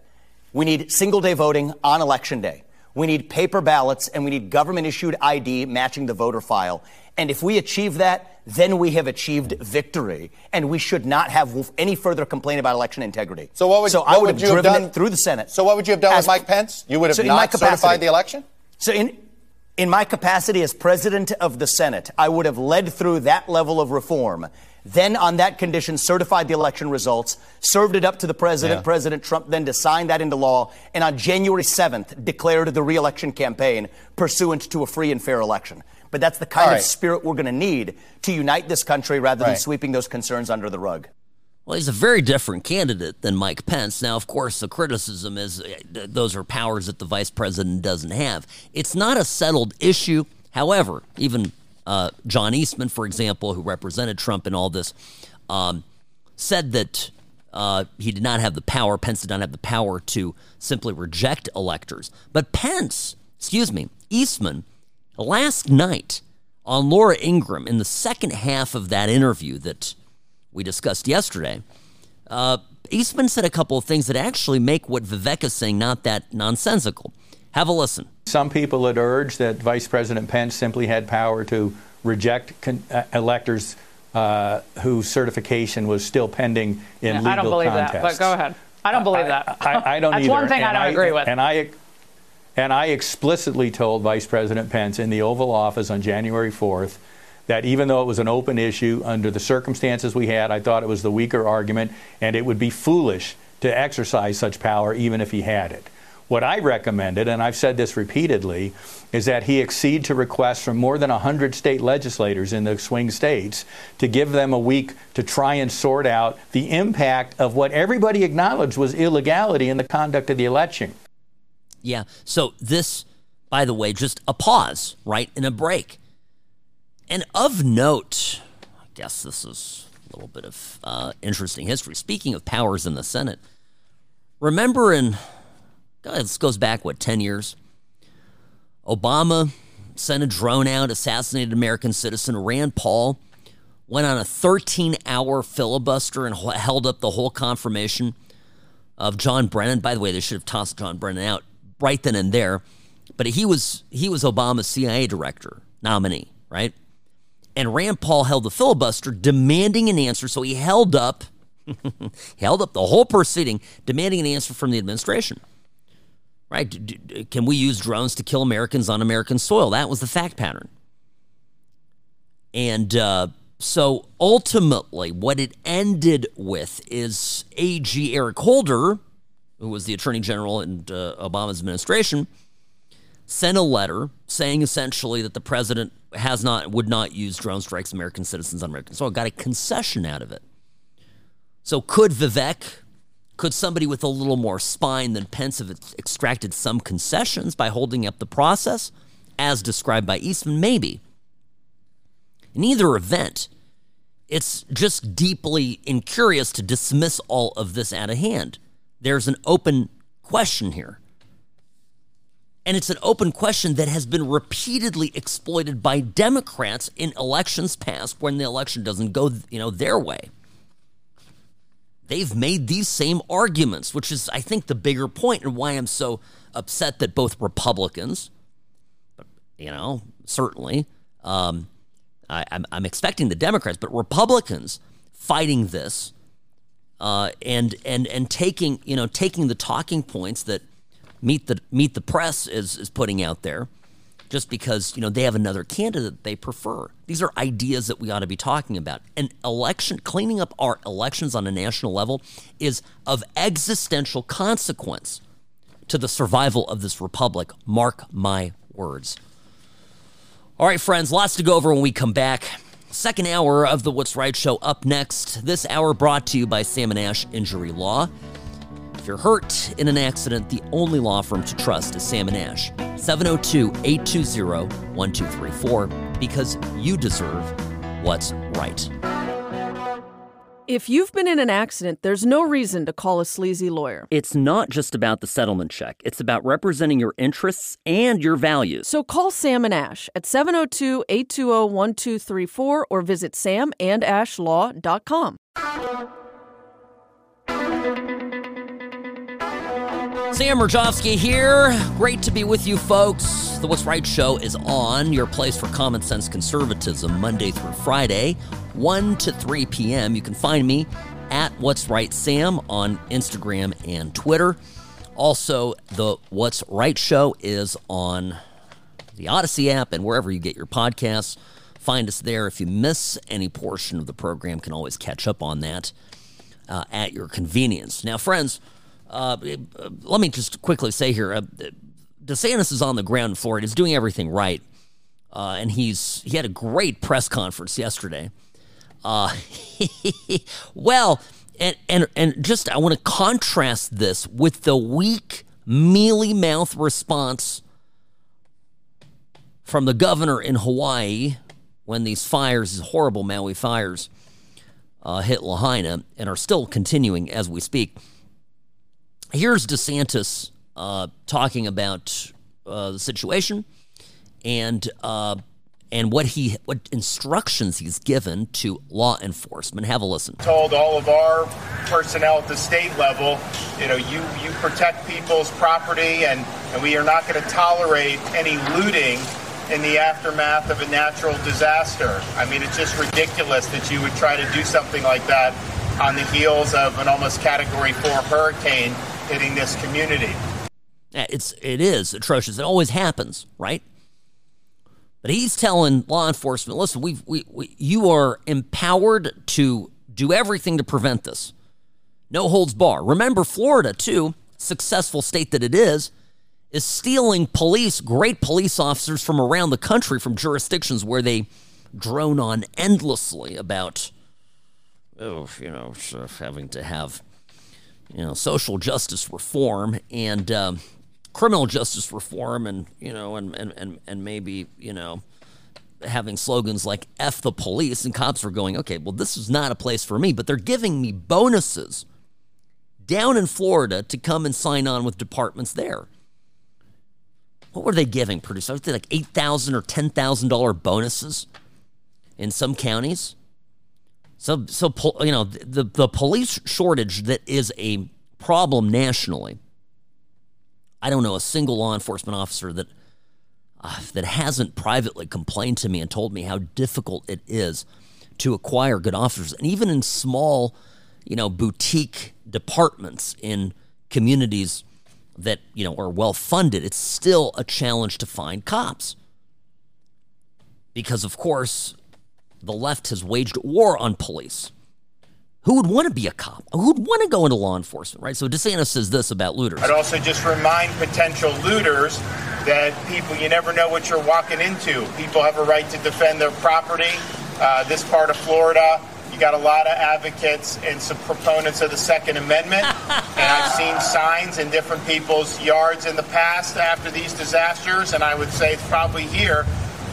We need single day voting on election day. We need paper ballots and we need government issued ID matching the voter file. And if we achieve that, then we have achieved victory, and we should not have any further complaint about election integrity. So what would, so what I would, would have you have done through the Senate. So what would you have done as, with Mike Pence? You would have so not certified the election. So in in my capacity as president of the Senate, I would have led through that level of reform. Then, on that condition, certified the election results, served it up to the president, yeah. President Trump, then to sign that into law, and on January 7th, declared the reelection campaign pursuant to a free and fair election. But that's the kind right. of spirit we're going to need to unite this country rather right. than sweeping those concerns under the rug. Well, he's a very different candidate than Mike Pence. Now, of course, the criticism is uh, those are powers that the vice president doesn't have. It's not a settled issue. However, even uh, John Eastman, for example, who represented Trump in all this, um, said that uh, he did not have the power, Pence did not have the power to simply reject electors. But Pence, excuse me, Eastman, last night on Laura Ingraham, in the second half of that interview that we discussed yesterday, uh, Eastman said a couple of things that actually make what Vivek is saying not that nonsensical. Have a listen. Some people had urged that Vice President Pence simply had power to reject con- uh, electors uh, whose certification was still pending in yeah, legal I don't believe contests. that, but go ahead. I don't believe that. I, I, I don't That's either. one thing and I don't agree with. And I, and I explicitly told Vice President Pence in the Oval Office on January 4th that even though it was an open issue under the circumstances we had, I thought it was the weaker argument, and it would be foolish to exercise such power even if he had it. What I recommended, and I've said this repeatedly, is that he accede to requests from more than 100 state legislators in the swing states to give them a week to try and sort out the impact of what everybody acknowledged was illegality in the conduct of the election. Yeah. So, this, by the way, just a pause, right? In a break. And of note, I guess this is a little bit of uh, interesting history. Speaking of powers in the Senate, remember in this goes back, what, 10 years? Obama sent a drone out, assassinated American citizen. Rand Paul went on a 13 hour filibuster and held up the whole confirmation of John Brennan. By the way, they should have tossed John Brennan out right then and there. But he was he was Obama's CIA director nominee, right? And Rand Paul held the filibuster demanding an answer. So he held up he held up the whole proceeding demanding an answer from the administration right? Can we use drones to kill Americans on American soil? That was the fact pattern. And uh, so ultimately, what it ended with is AG Eric Holder, who was the attorney general in uh, Obama's administration, sent a letter saying essentially that the president has not would not use drone strikes American citizens on American soil. Got a concession out of it. So could Vivek could somebody with a little more spine than Pence have extracted some concessions by holding up the process, as described by Eastman? Maybe. In either event, it's just deeply incurious to dismiss all of this out of hand. There's an open question here. And it's an open question that has been repeatedly exploited by Democrats in elections past when the election doesn't go, you know, their way they've made these same arguments, which is, I think, the bigger point and why I'm so upset that both Republicans, you know, certainly, um, I, am I'm expecting the Democrats, but Republicans fighting this uh, and and and taking you know taking the talking points that meet the meet the press is is putting out there just because you know they have another candidate they prefer. These are ideas that we ought to be talking about. And election cleaning up our elections on a national level is of existential consequence to the survival of this republic. Mark my words. All right, friends, lots to go over when we come back. Second hour of the What's Right show up next. This hour brought to you by Sam and Ash Injury Law. If you're hurt in an accident, the only law firm to trust is Sam and Ash. 702 820 1234 because you deserve what's right. If you've been in an accident, there's no reason to call a sleazy lawyer. It's not just about the settlement check, it's about representing your interests and your values. So call Sam and Ash at 702 820 1234 or visit samandashlaw.com. Sam Mirejovsky here. Great to be with you, folks. The What's Right show is on, your place for common sense conservatism, Monday through Friday, 1 to 3 p.m. You can find me at What's Right Sam on Instagram and Twitter. Also, the What's Right show is on the Odyssey app and wherever you get your podcasts. Find us there. If you miss any portion of the program, can always catch up on that uh, at your convenience. Now, friends, uh, let me just quickly say here, uh, DeSantis is on the ground in Florida. He's doing everything right, uh, and he's he had a great press conference yesterday. Uh, well, and and and just I want to contrast this with the weak, mealy mouth response from the governor in Hawaii when these fires, these horrible Maui fires, uh, hit Lahaina and are still continuing as we speak. Here's DeSantis uh, talking about uh, the situation and uh, and what he what instructions he's given to law enforcement. Have a listen. Told all of our personnel at the state level, you know, you you protect people's property, and and we are not going to tolerate any looting in the aftermath of a natural disaster. I mean, it's just ridiculous that you would try to do something like that on the heels of an almost Category Four hurricane hitting this community. It's it is atrocious. It always happens, right? But he's telling law enforcement, listen, we, we you are empowered to do everything to prevent this. No holds bar. Remember, Florida too, successful state that it is, is stealing police, great police officers from around the country from jurisdictions where they drone on endlessly about, oh, you know, having to have, you know, social justice reform and um, criminal justice reform, and you know, and and and and maybe you know. Having slogans like F the police, and cops were going, okay, well, this is not a place for me, but they're giving me bonuses down in Florida to come and sign on with departments there what were they giving producers? Like eight thousand or ten thousand dollar bonuses in some counties. So, so you know the the police shortage that is a problem nationally. I don't know a single law enforcement officer that uh, that hasn't privately complained to me and told me how difficult it is to acquire good officers, and even in small, you know, boutique departments in communities that you know are well funded, it's still a challenge to find cops. Because of course, the left has waged war on police. Who would want to be a cop? Who would want to go into law enforcement, right? So DeSantis says this about looters. I'd also just remind potential looters that people, you never know what you're walking into. People have a right to defend their property. Uh, this part of Florida, you got a lot of advocates and some proponents of the Second Amendment. and I've seen signs in different people's yards in the past after these disasters, and I would say it's probably here.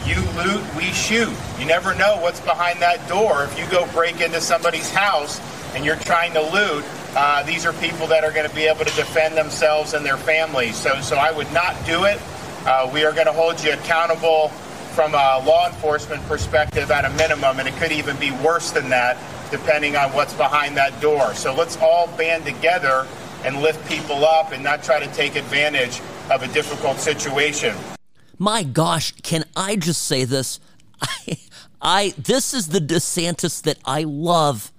You loot, we shoot. You never know what's behind that door. If you go break into somebody's house and you're trying to loot, uh, these are people that are going to be able to defend themselves and their families. So, so I would not do it. Uh, we are going to hold you accountable from a law enforcement perspective at a minimum, and it could even be worse than that depending on what's behind that door. So let's all band together and lift people up and not try to take advantage of a difficult situation. My gosh, can I just say this? I, I this is the DeSantis that I love.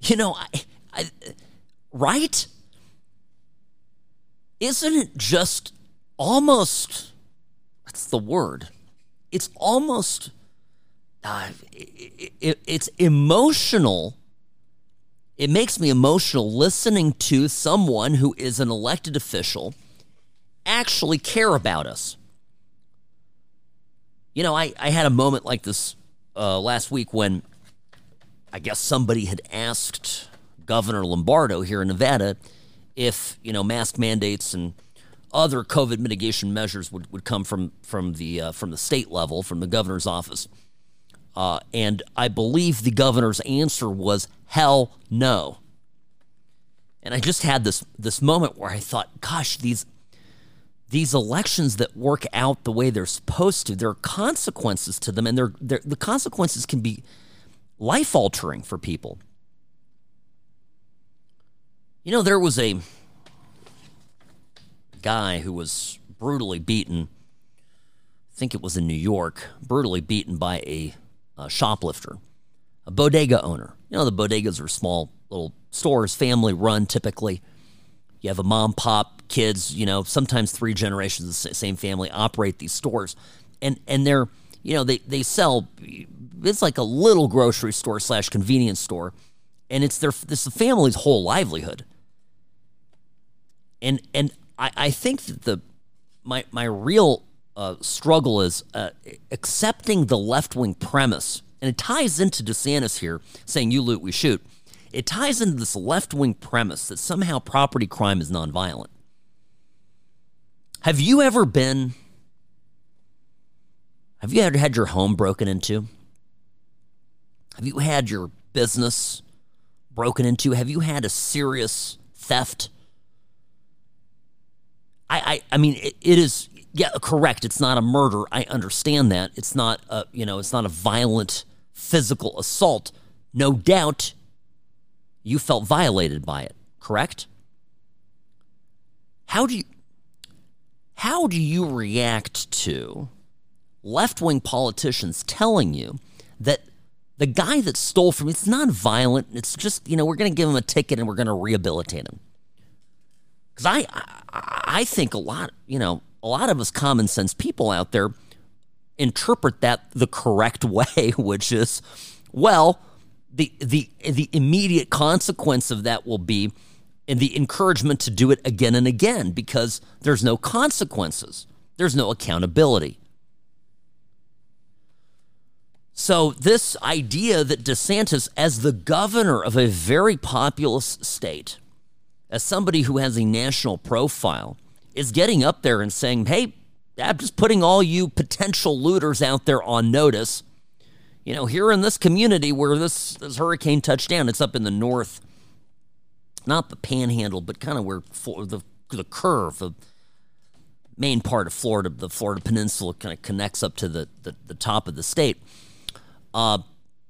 You know, I, I right? Isn't it just almost That's the word. It's almost uh, it, it, it's emotional. It makes me emotional listening to someone who is an elected official actually care about us. You know, I, I had a moment like this uh, last week when I guess somebody had asked Governor Lombardo here in Nevada if, you know, mask mandates and other COVID mitigation measures would, would come from from the uh, from the state level, from the governor's office. Uh, and I believe the governor's answer was hell no. And I just had this this moment where I thought, gosh, these these elections that work out the way they're supposed to, there are consequences to them, and they're, they're the consequences can be life altering for people. You know, there was a guy who was brutally beaten. I think it was in New York, brutally beaten by a, a shoplifter, a bodega owner. You know, the bodegas are small little stores, family run typically. You have a mom, pop, kids, you know, sometimes three generations of the same family operate these stores. And and they're, you know, they, they sell it's like a little grocery store slash convenience store. And it's their this the family's whole livelihood. And and I, I think that the my my real uh, struggle is uh, accepting the left wing premise, and it ties into DeSantis here saying "you loot, we shoot." It ties into this left wing premise that somehow property crime is nonviolent. Have you ever been? Have you ever had your home broken into? Have you had your business broken into? Have you had a serious theft? I, I, I mean, it, it is yeah correct. It's not a murder. I understand that. It's not a you know it's not a violent physical assault. No doubt, you felt violated by it. Correct. How do you how do you react to left wing politicians telling you that the guy that stole from you, it's not violent. It's just, you know, we're going to give him a ticket and we're going to rehabilitate him. Because I, I, I think a lot, you know, a lot of us common sense people out there interpret that the correct way, which is, well, the the the immediate consequence of that will be and the encouragement to do it again and again because there's no consequences. There's no accountability. So, this idea that DeSantis, as the governor of a very populous state, as somebody who has a national profile, is getting up there and saying, hey, I'm just putting all you potential looters out there on notice. You know, here in this community where this, this hurricane touched down, it's up in the north, not the panhandle, but kind of where the, the curve, the main part of Florida, the Florida Peninsula kind of connects up to the, the, the top of the state uh,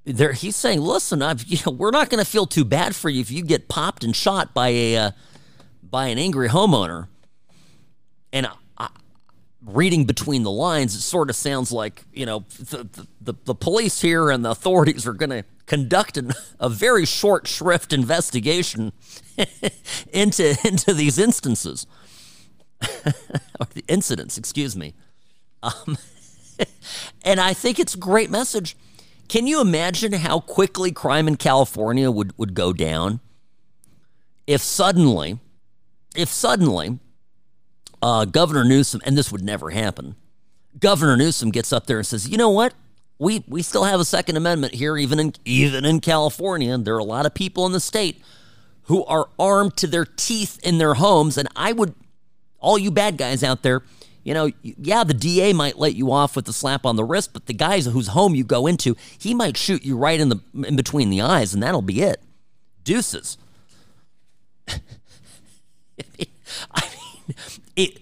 there, he's saying, "Listen, I've, you know, we're not going to feel too bad for you if you get popped and shot by a uh, by an angry homeowner." And reading between the lines, it sort of sounds like you know the the, the police here and the authorities are going to conduct an, a very short shrift investigation into into these instances or the incidents. Excuse me. Um, and I think it's a great message can you imagine how quickly crime in California would, would go down if suddenly, if suddenly, uh, Governor Newsom, and this would never happen, Governor Newsom gets up there and says, you know what? We, we still have a Second Amendment here, even in, even in California. There are a lot of people in the state who are armed to their teeth in their homes. And I would, all you bad guys out there, you know, yeah, the DA might let you off with a slap on the wrist, but the guys whose home you go into, he might shoot you right in the in between the eyes, and that'll be it. Deuces. I mean, it.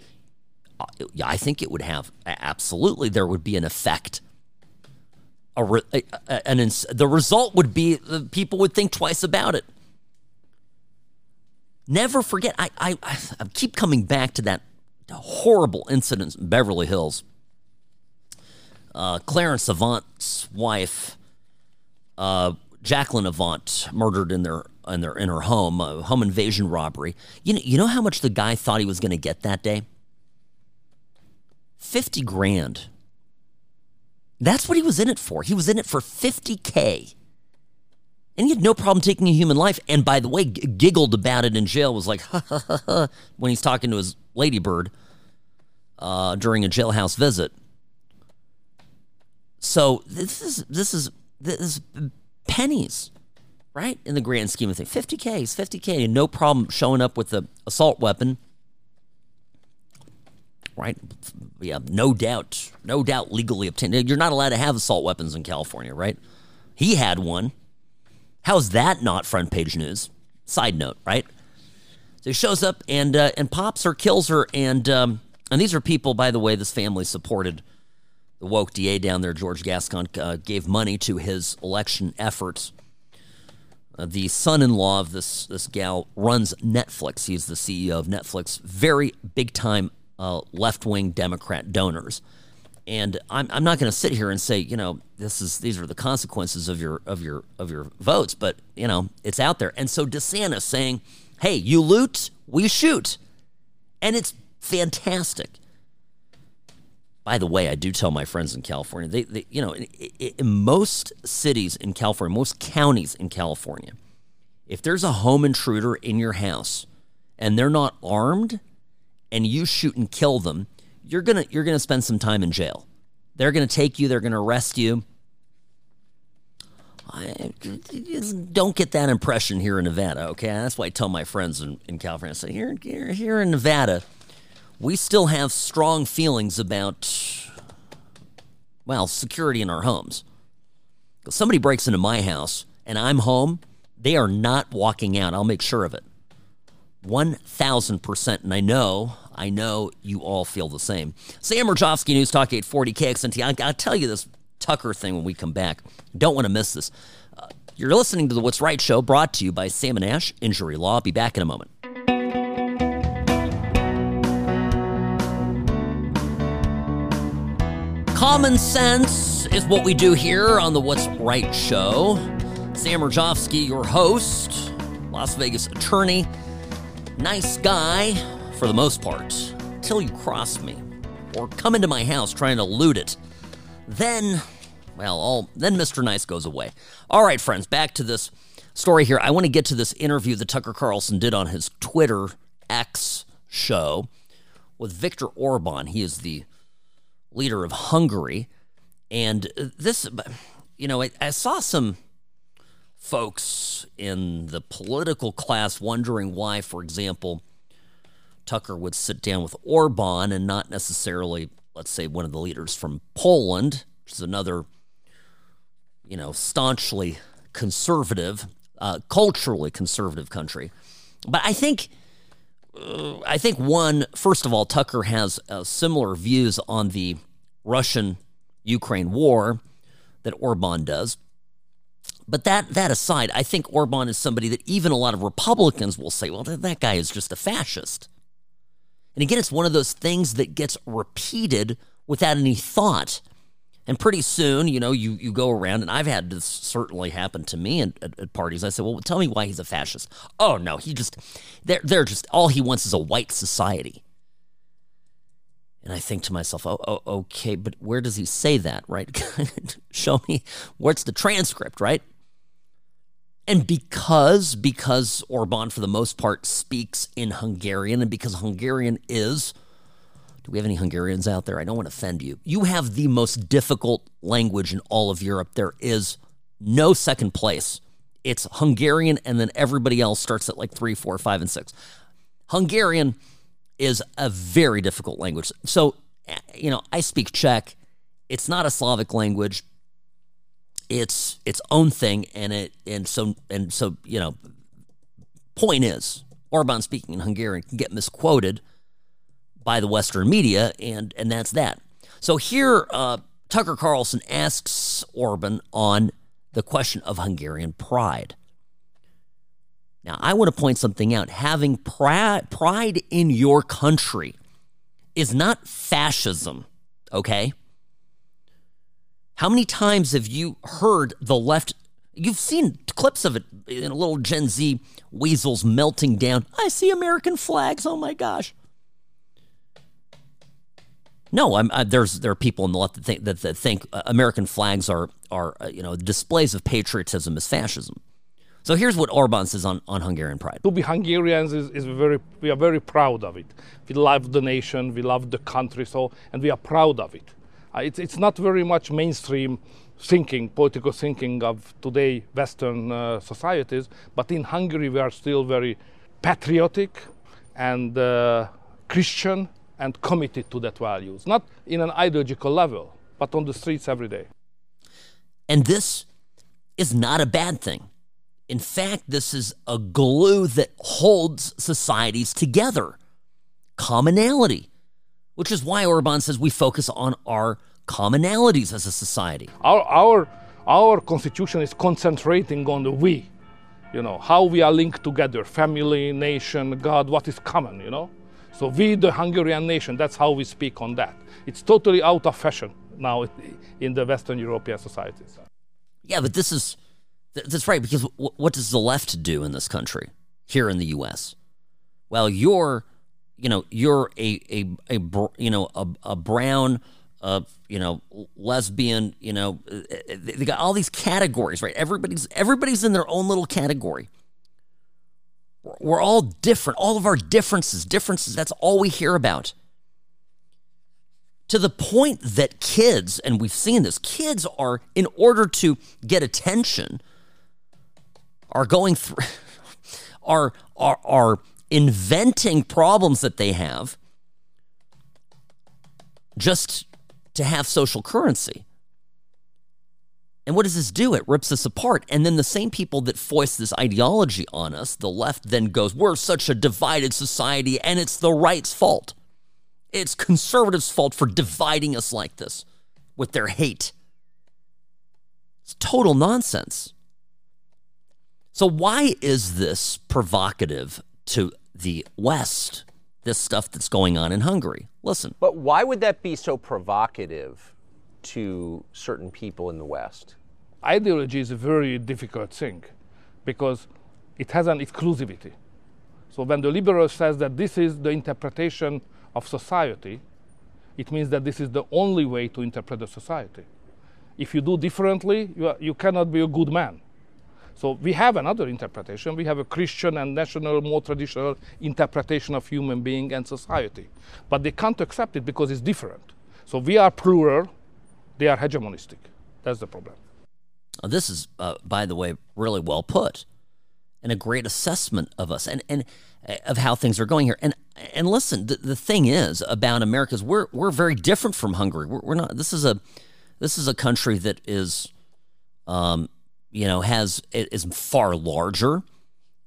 I think it would have absolutely. There would be an effect. A, a, a, an the result would be people would think twice about it. Never forget. I, I I keep coming back to that horrible incident in Beverly Hills. Uh, Clarence Avant's wife, uh, Jacqueline Avant, murdered in their in their in her home, home invasion robbery. You know, you know how much the guy thought he was going to get that day. 50 grand. That's what he was in it for. He was in it for 50K. And he had no problem taking a human life. And by the way, g- giggled about it in jail, was like, ha ha ha ha, when he's talking to his ladybird uh, during a jailhouse visit. So this is this is this is pennies, right? In the grand scheme of things, 50k is 50k, and no problem showing up with the assault weapon, right? Yeah, no doubt, no doubt, legally obtained. You're not allowed to have assault weapons in California, right? He had one. How's that not front page news? Side note, right? So he shows up and uh, and pops her, kills her, and um, and these are people, by the way, this family supported the woke DA down there, George Gascon, uh, gave money to his election efforts. Uh, the son-in-law of this this gal runs Netflix. He's the CEO of Netflix. Very big time uh, left-wing Democrat donors. And I'm, I'm not going to sit here and say, you know, this is these are the consequences of your of your of your votes, but you know, it's out there. And so DeSantis saying, "Hey, you loot, we shoot," and it's fantastic. By the way, I do tell my friends in California, they, they you know, in, in most cities in California, most counties in California, if there's a home intruder in your house and they're not armed and you shoot and kill them, you're going to you're going to spend some time in jail. They're going to take you, they're going to arrest you. I don't get that impression here in Nevada, okay? That's why I tell my friends in, in California, I say, here, here, here in Nevada, we still have strong feelings about, well, security in our homes. If somebody breaks into my house and I'm home, they are not walking out. I'll make sure of it. 1000%. And I know, I know you all feel the same. Sam Mirejovsky, News Talk 840 KXNT. I'll tell you this Tucker thing when we come back. Don't want to miss this. Uh, you're listening to the What's Right show brought to you by Sam and Ash Injury Law. I'll be back in a moment. Common sense is what we do here on the What's Right show. Sam Mirejovsky, your host, Las Vegas attorney, nice guy for the most part, till you cross me or come into my house trying to loot it. Then, well, all then Mr. Nice goes away. All right, friends, back to this story here. I want to get to this interview that Tucker Carlson did on his Twitter X show with Viktor Orban. He is the leader of Hungary. And this, you know, I, I, saw some folks in the political class wondering why, for example, Tucker would sit down with Orban and not necessarily, let's say, one of the leaders from Poland, which is another, you know, staunchly conservative, uh, culturally conservative country. But I think I think one, first of all, Tucker has uh, similar views on the Russian Ukraine war that Orban does. But that that aside, I think Orban is somebody that even a lot of Republicans will say, well, that guy is just a fascist. And again, it's one of those things that gets repeated without any thought. And pretty soon, you know, you, you go around, and I've had this certainly happen to me at, at, at, parties. I said, well, tell me why he's a fascist. Oh, no, he just, they're, they're just, all he wants is a white society. And I think to myself, oh, oh okay, but where does he say that, right? Show me, where's the transcript, right? And because, because Orban, for the most part, speaks in Hungarian, and because Hungarian is, do we have any Hungarians out there? I don't want to offend you. You have the most difficult language in all of Europe. There is no second place. It's Hungarian, and then everybody else starts at like three, four, five, and six. Hungarian is a very difficult language. So, eh, you know, I speak Czech. It's not a Slavic language. It's its own thing, and it and so and so you know. Point is, Orban speaking in Hungarian can get misquoted by the Western media, and and that's that. So here, uh, Tucker Carlson asks Orban on the question of Hungarian pride. Now, I want to point something out. Having pride, pride in your country is not fascism, okay? How many times have you heard the left? You've seen clips of it in a little Gen Z weasels melting down. I see American flags. Oh my gosh. No, I, there's there are people in the left that think that, that think uh, American flags are are uh, you know displays of patriotism as fascism. So here's what Orban says on, on Hungarian pride. To be Hungarians is, is very we are very proud of it. We love the nation, we love the country, so and we are proud of it. Uh, it's it's not very much mainstream thinking, political thinking of today Western uh, societies, but in Hungary we are still very patriotic and uh, Christian and committed to that values, not in an ideological level, but on the streets every day. And this is not a bad thing. In fact, this is a glue that holds societies together commonality, which is why Orban says we focus on our commonalities as a society. Our, our, our constitution is concentrating on the we, you know, how we are linked together family, nation, God, what is common, you know. So we, the Hungarian nation, that's how we speak on that. It's totally out of fashion now in the Western European societies. Yeah, but this is that's right because what does the left do in this country here in the U.S.? Well, you're, you know, you're a a, a you know a, a brown, uh, you know, lesbian, you know, they got all these categories, right? Everybody's everybody's in their own little category. We're all different. All of our differences, differences, that's all we hear about. To the point that kids, and we've seen this, kids are, in order to get attention, are going through, are, are, are inventing problems that they have just to have social currency. And what does this do? It rips us apart. And then the same people that foist this ideology on us, the left then goes, We're such a divided society, and it's the right's fault. It's conservatives' fault for dividing us like this with their hate. It's total nonsense. So, why is this provocative to the West, this stuff that's going on in Hungary? Listen. But why would that be so provocative to certain people in the West? Ideology is a very difficult thing because it has an exclusivity. So when the liberal says that this is the interpretation of society, it means that this is the only way to interpret the society. If you do differently, you, are, you cannot be a good man. So we have another interpretation. We have a Christian and national, more traditional interpretation of human being and society. But they can't accept it because it's different. So we are plural, they are hegemonistic. That's the problem. This is, uh, by the way, really well put, and a great assessment of us and and uh, of how things are going here. And and listen, the, the thing is about America is we're we're very different from Hungary. We're, we're not. This is a this is a country that is, um, you know, has is far larger,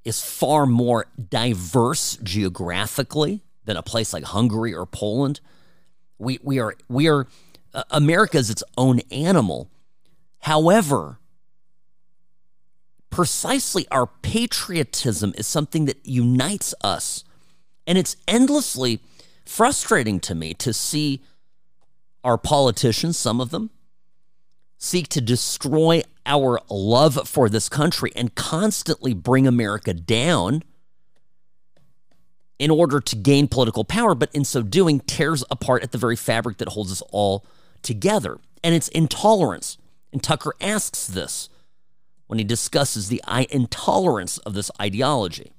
is far more diverse geographically than a place like Hungary or Poland. We we are we are America is its own animal. However, precisely our patriotism is something that unites us. And it's endlessly frustrating to me to see our politicians, some of them, seek to destroy our love for this country and constantly bring America down in order to gain political power, but in so doing, tears apart at the very fabric that holds us all together. And it's intolerance. And Tucker asks this when he discusses the intolerance of this ideology.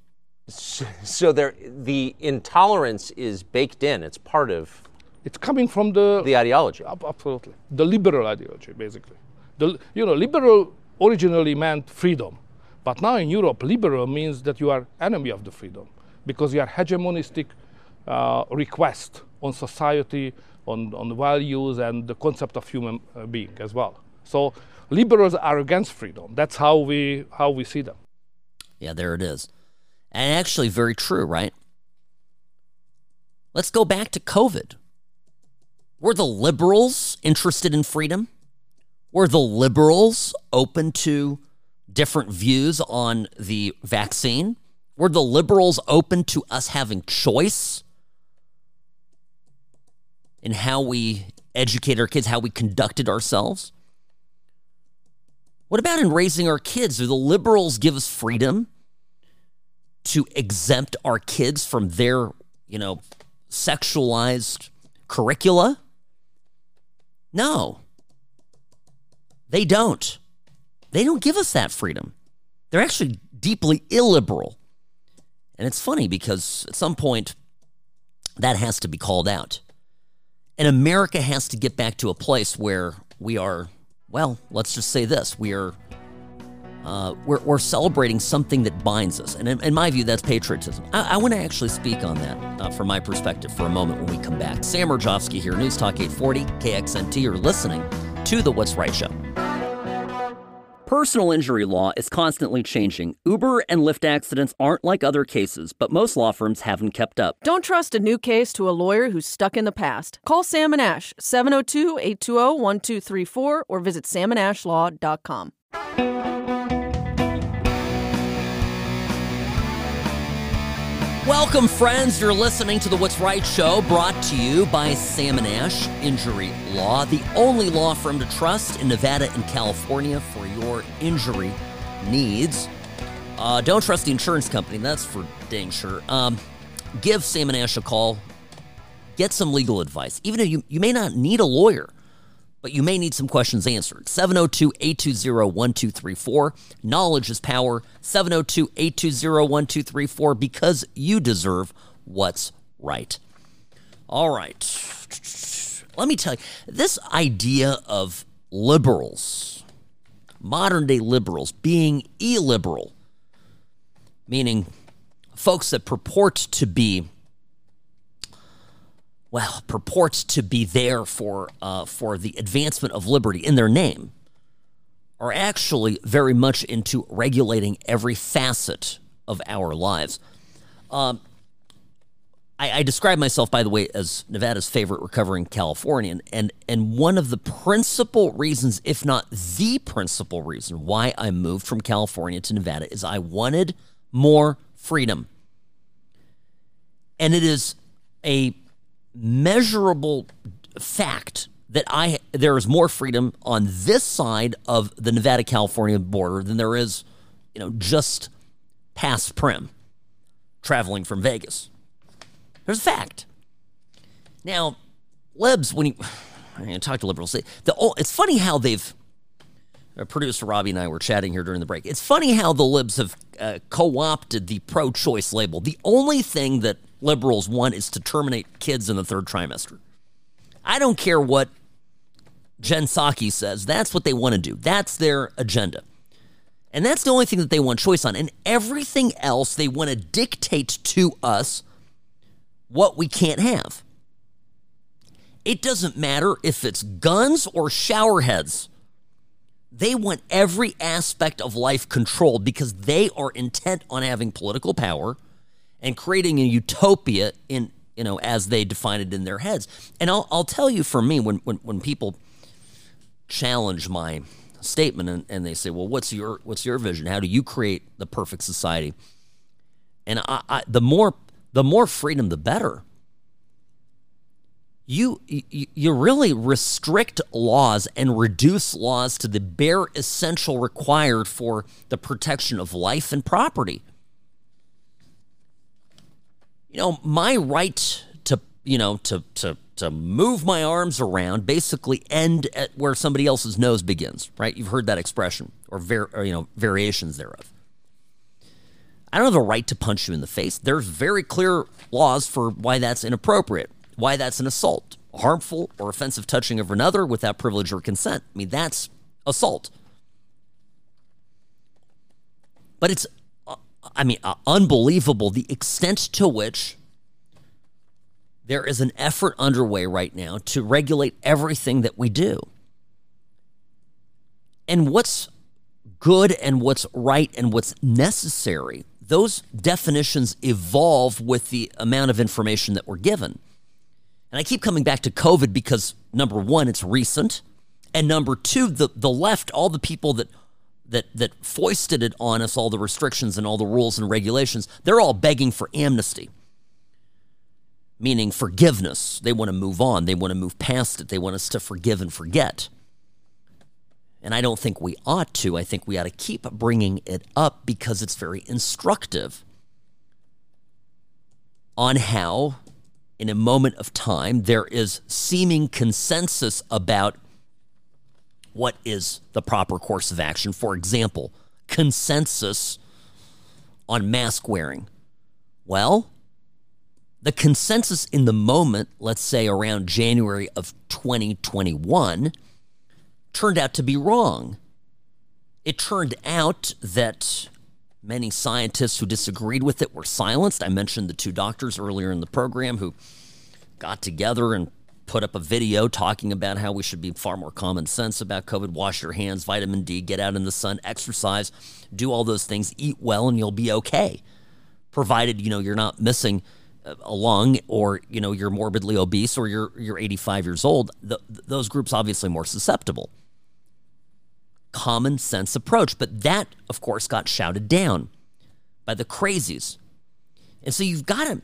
So there, the intolerance is baked in. It's part of. It's coming from the the ideology. Absolutely, the liberal ideology, basically. The you know liberal originally meant freedom, but now in Europe, liberal means that you are enemy of the freedom because you are hegemonistic uh, request on society, on on values, and the concept of human uh, being as well. So liberals are against freedom. That's how we how we see them. Yeah, there it is. And actually very true, right? Let's go back to COVID. Were the liberals interested in freedom? Were the liberals open to different views on the vaccine? Were the liberals open to us having choice in how we educate our kids, how we conducted ourselves? What about in raising our kids? Do the liberals give us freedom to exempt our kids from their, you know, sexualized curricula? No. They don't. They don't give us that freedom. They're actually deeply illiberal. And it's funny because at some point that has to be called out. And America has to get back to a place where we are, well, let's just say this we are. Uh, we're, we're celebrating something that binds us. And in, in my view, that's patriotism. I, I want to actually speak on that uh, from my perspective for a moment when we come back. Sam Mirejovsky here, News Talk 840, KXNT. You're listening to The What's Right Show. Personal injury law is constantly changing. Uber and Lyft accidents aren't like other cases, but most law firms haven't kept up. Don't trust a new case to a lawyer who's stuck in the past. Call Sam and Ash 702 820 1234 or visit samandashlaw.com. Welcome, friends. You're listening to the What's Right show brought to you by Sam and Ash Injury Law, the only law firm to trust in Nevada and California for your injury needs. Uh, don't trust the insurance company, that's for dang sure. Um, give Sam and Ash a call. Get some legal advice. Even though you, you may not need a lawyer, but you may need some questions answered. 702 820 1234. Knowledge is power. 702 820 1234 because you deserve what's right. All right. Let me tell you this idea of liberals, modern day liberals, being illiberal, meaning folks that purport to be well, purports to be there for uh, for the advancement of liberty in their name, are actually very much into regulating every facet of our lives. Um, I, I describe myself, by the way, as Nevada's favorite recovering Californian, and and one of the principal reasons, if not the principal reason, why I moved from California to Nevada is I wanted more freedom, and it is a measurable fact that I there is more freedom on this side of the Nevada California border than there is, you know, just past Primm traveling from Vegas. There's a fact. Now, libs when you, talk to liberals, they, the it's funny how they've uh, producer Robbie and I were chatting here during the break. It's funny how the libs have uh, co-opted the pro-choice label. The only thing that liberals want is to terminate kids in the third trimester. I don't care what Jen Psaki says. That's what they want to do. That's their agenda. And that's the only thing that they want choice on. And everything else, they want to dictate to us what we can't have. It doesn't matter if it's guns or shower heads. They want every aspect of life controlled because they are intent on having political power and creating a utopia in you know as they define it in their heads. And I'll I'll tell you for me when when when people challenge my statement and, and they say, well, what's your what's your vision? How do you create the perfect society? And I, I the more the more freedom, the better. You, you you really restrict laws and reduce laws to the bare essential required for the protection of life and property you know, my right to, you know, to, to, to move my arms around basically end at where somebody else's nose begins, right? You've heard that expression or, or you know, variations thereof. I don't have a right to punch you in the face. There's very clear laws for why that's inappropriate, why that's an assault, harmful or offensive touching of another without privilege or consent. I mean, that's assault. But it's I mean, uh, unbelievable the extent to which there is an effort underway right now to regulate everything that we do. And what's good and what's right and what's necessary, those definitions evolve with the amount of information that we're given. And I keep coming back to COVID because number one, it's recent. And number two, the, the left, all the people that that that foisted it on us all the restrictions and all the rules and regulations they're all begging for amnesty. Meaning forgiveness. They want to move on. They want to move past it. They want us to forgive and forget. And i don't think we ought to. I think we ought to keep bringing it up because it's very instructive on how in a moment of time there is seeming consensus about what is the proper course of action. For example, consensus on mask wearing. Well, the consensus in the moment, let's say around January of 2021, turned out to be wrong. It turned out that many scientists who disagreed with it were silenced. I mentioned the two doctors earlier in the program who got together and put up a video talking about how we should be far more common sense about COVID. Wash your hands, vitamin D, get out in the sun, exercise, do all those things, eat well, and you'll be okay. Provided, you know, you're not missing uh, a lung or, you know, you're morbidly obese or you're, you're 85 years old. The, those groups obviously more susceptible. Common sense approach. But that, of course, got shouted down by the crazies. And so you've got to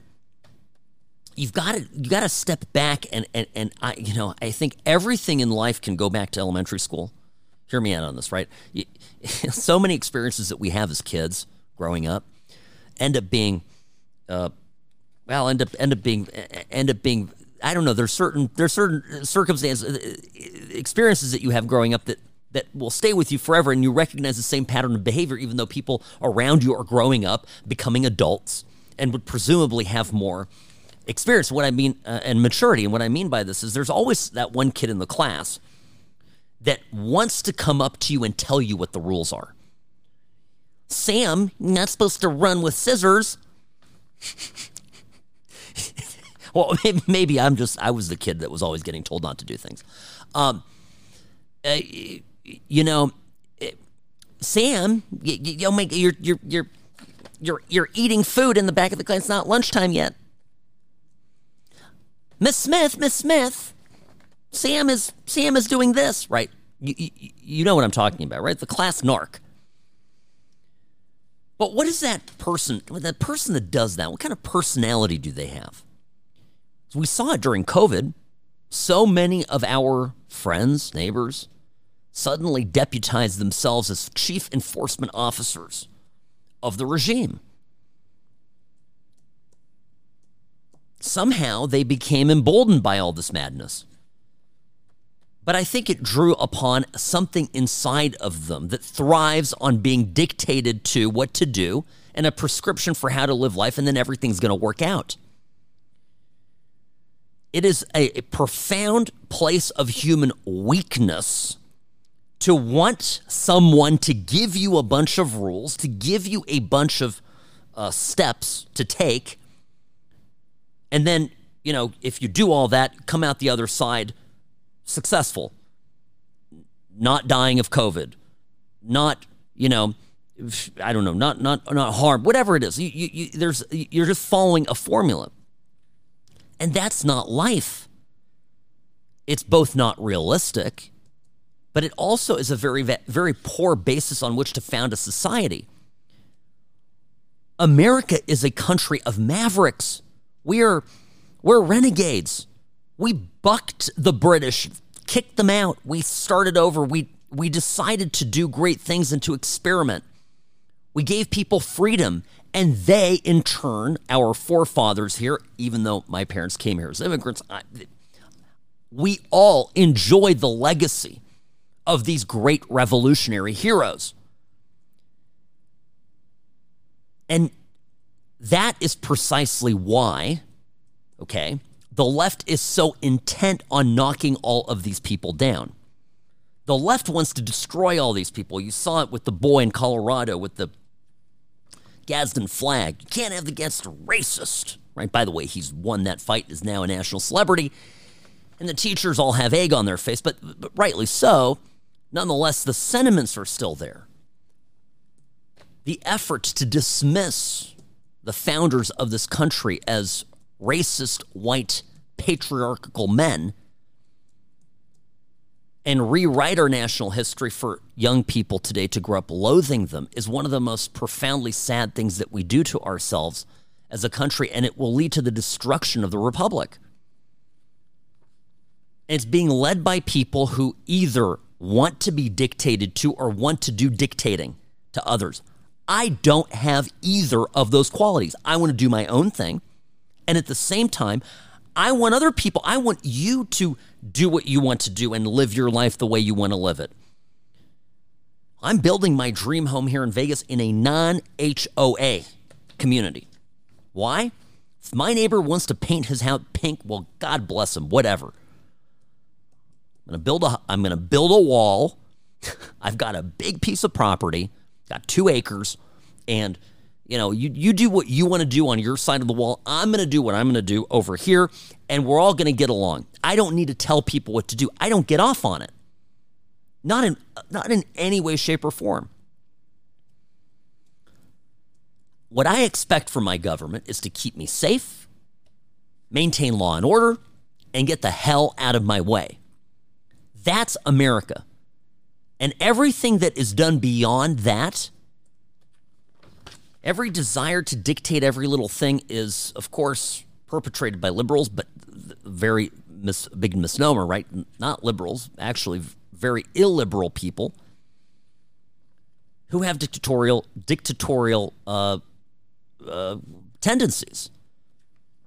you've got to you got to step back and and and I you know I think everything in life can go back to elementary school. Hear me out on this, right? so many experiences that we have as kids growing up end up being, uh, well, end up end up being end up being. I don't know. There's certain there's certain circumstances, uh, experiences that you have growing up that that will stay with you forever, and you recognize the same pattern of behavior, even though people around you are growing up, becoming adults, and would presumably have more experience. What I mean, uh, and maturity. And what I mean by this is there's always that one kid in the class that wants to come up to you and tell you what the rules are. Sam, you're not supposed to run with scissors. well, maybe I'm just, I was the kid that was always getting told not to do things. Um, uh, you know, eh, Sam, you, you you're you're you're you're you're eating food in the back of the class. It's not lunchtime yet. Miss Smith, Miss Smith, Sam is Sam is doing this, right? You, you, you know what I'm talking about, right? The class narc. But what is that person, that person that does that, what kind of personality do they have? We saw it during COVID. So many of our friends, neighbors, suddenly deputized themselves as chief enforcement officers of the regime. Somehow they became emboldened by all this madness. But I think it drew upon something inside of them that thrives on being dictated to what to do and a prescription for how to live life, and then everything's going to work out. It is a, a, profound place of human weakness to want someone to give you a bunch of rules, to give you a bunch of uh, steps to take and then, you know, if you do all that, come out the other side successful, not dying of COVID, not, you know, I don't know, not not not harm, whatever it is. You, you, you, there's you're just following a formula, and that's not life. It's both not realistic, but it also is a very very poor basis on which to found a society. America is a country of mavericks. We're we're renegades. We bucked the British, kicked them out. We started over. We we decided to do great things and to experiment. We gave people freedom, and they, in turn, our forefathers here, even though my parents came here as immigrants, I, we all enjoyed the legacy of these great revolutionary heroes. And that is precisely why, okay, the left is so intent on knocking all of these people down. The left wants to destroy all these people. You saw it with the boy in Colorado with the Gadsden flag. You can't have the Gadsden racist, right? By the way, he's won that fight, is now a national celebrity. And the teachers all have egg on their face, but, but rightly so. Nonetheless, the sentiments are still there. The effort to dismiss the founders of this country as racist, white, patriarchal men and rewrite our national history for young people today to grow up loathing them is one of the most profoundly sad things that we do to ourselves as a country, and it will lead to the destruction of the republic. it's being led by people who either want to be dictated to or want to do dictating to others. I don't have either of those qualities. I want to do my own thing. And at the same time, I want other people, I want you to do what you want to do and live your life the way you want to live it. I'm building my dream home here in Vegas in a non HOA community. Why? If my neighbor wants to paint his house pink, well, God bless him, whatever. I'm gonna build a I'm gonna build a wall. I've got a big piece of property, got two acres, and you know, you you do what you want to do on your side of the wall. I'm going to do what I'm going to do over here, and we're all going to get along. I don't need to tell people what to do. I don't get off on it. Not in not in any way, shape, or form. What I expect from my government is to keep me safe, maintain law and order, and get the hell out of my way. That's America. And everything that is done beyond that Every desire to dictate every little thing is, of course, perpetrated by liberals, but very mis- big misnomer, right? Not liberals, actually, very illiberal people who have dictatorial dictatorial uh, uh, tendencies,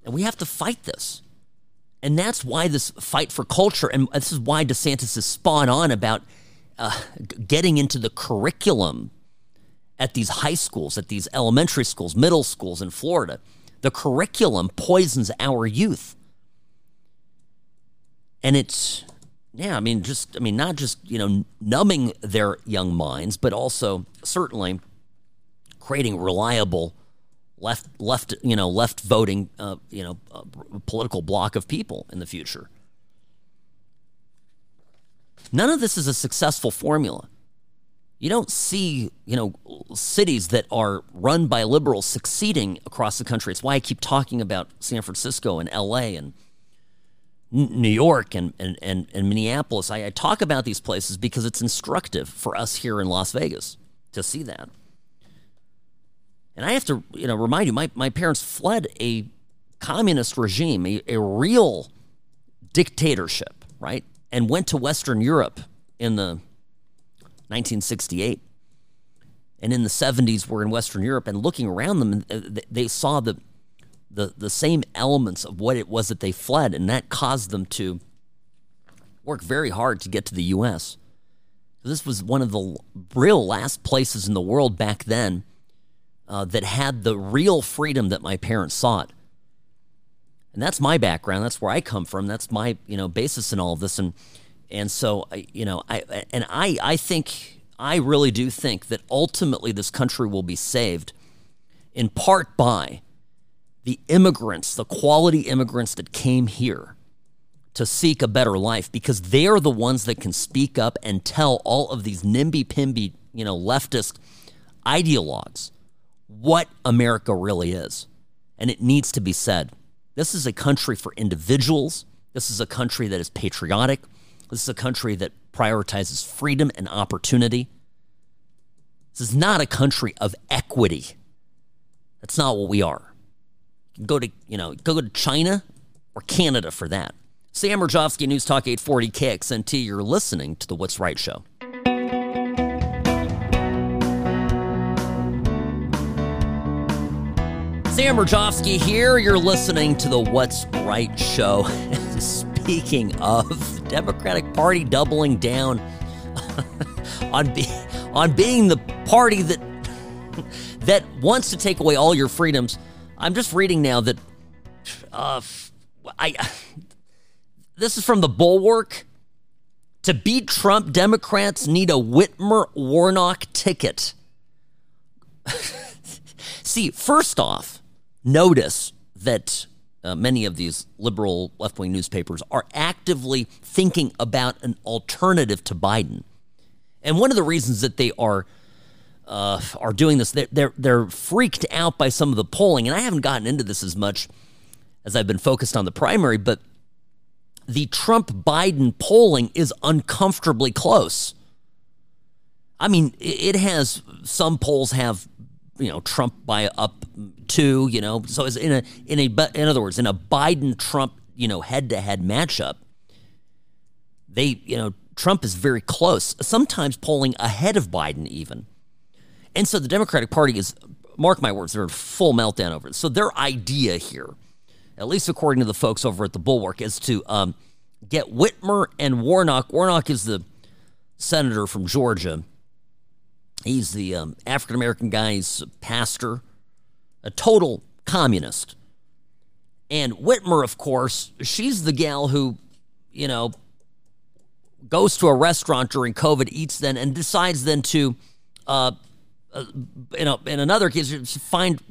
and we have to fight this. And that's why this fight for culture, and this is why DeSantis is spawn on about uh, getting into the curriculum at these high schools, at these elementary schools, middle schools in Florida. The curriculum poisons our youth. And it's, yeah, I mean, just, I mean, not just, you know, numbing their young minds, but also certainly creating reliable left, left, you know, left voting, uh, you know, uh, political block of people in the future. None of this is a successful formula. You don't see, you know, cities that are run by liberals succeeding across the country. It's why I keep talking about San Francisco and LA and New York and, and, and, and Minneapolis. I, I talk about these places because it's instructive for us here in Las Vegas to see that. And I have to, you know, remind you, my, my parents fled a communist regime, a, a real dictatorship, right? And went to Western Europe in the 1968. And in the 70s, we're in Western Europe, and looking around them, uh, they saw the, the, the same elements of what it was that they fled, and that caused them to work very hard to get to the U.S. This was one of the real last places in the world back then uh, that had the real freedom that my parents sought. And that's my background. That's where I come from. That's my you know basis in all of this. And and so, you know, I and I, I think I really do think that ultimately this country will be saved in part by the immigrants, the quality immigrants that came here to seek a better life because they are the ones that can speak up and tell all of these nimby-pimby, you know, leftist ideologues what America really is. And it needs to be said. This is a country for individuals. This is a country that is patriotic. This is a country that prioritizes freedom and opportunity. This is not a country of equity. That's not what we are. Go to, you know, go to China or Canada for that. Sam Mirejovsky, News Talk 840 KXNT. You're listening to the What's Right Show. Sam Mirejovsky here. You're listening to the What's Right Show. Speaking of Democratic Party doubling down on be, on being the party that that wants to take away all your freedoms, I'm just reading now that uh, I this is from the Bulwark. To beat Trump, Democrats need a Whitmer Warnock ticket. See, first off, notice that uh, many of these liberal left wing newspapers are actively thinking about an alternative to Biden. And one of the reasons that they are uh, are doing this, they're, they're, they're freaked out by some of the polling. And I haven't gotten into this as much as I've been focused on the primary, but the Trump Biden polling is uncomfortably close. I mean, it has some polls have you know Trump by up two, you know. So it's in a in a in other words, in a Biden Trump, you know, head to head matchup, they, you know, Trump is very close, sometimes polling ahead of Biden even. And so the Democratic Party is mark my words, they're in full meltdown over it. So their idea here at least according to the folks over at the Bulwark, is to um, get Whitmer and Warnock. Warnock is the senator from Georgia. He's the um, African American guy's pastor, a total communist. And Whitmer, of course, she's the gal who, you know, goes to a restaurant during COVID, eats then, and decides then to, uh, uh, in, a, in another case, find,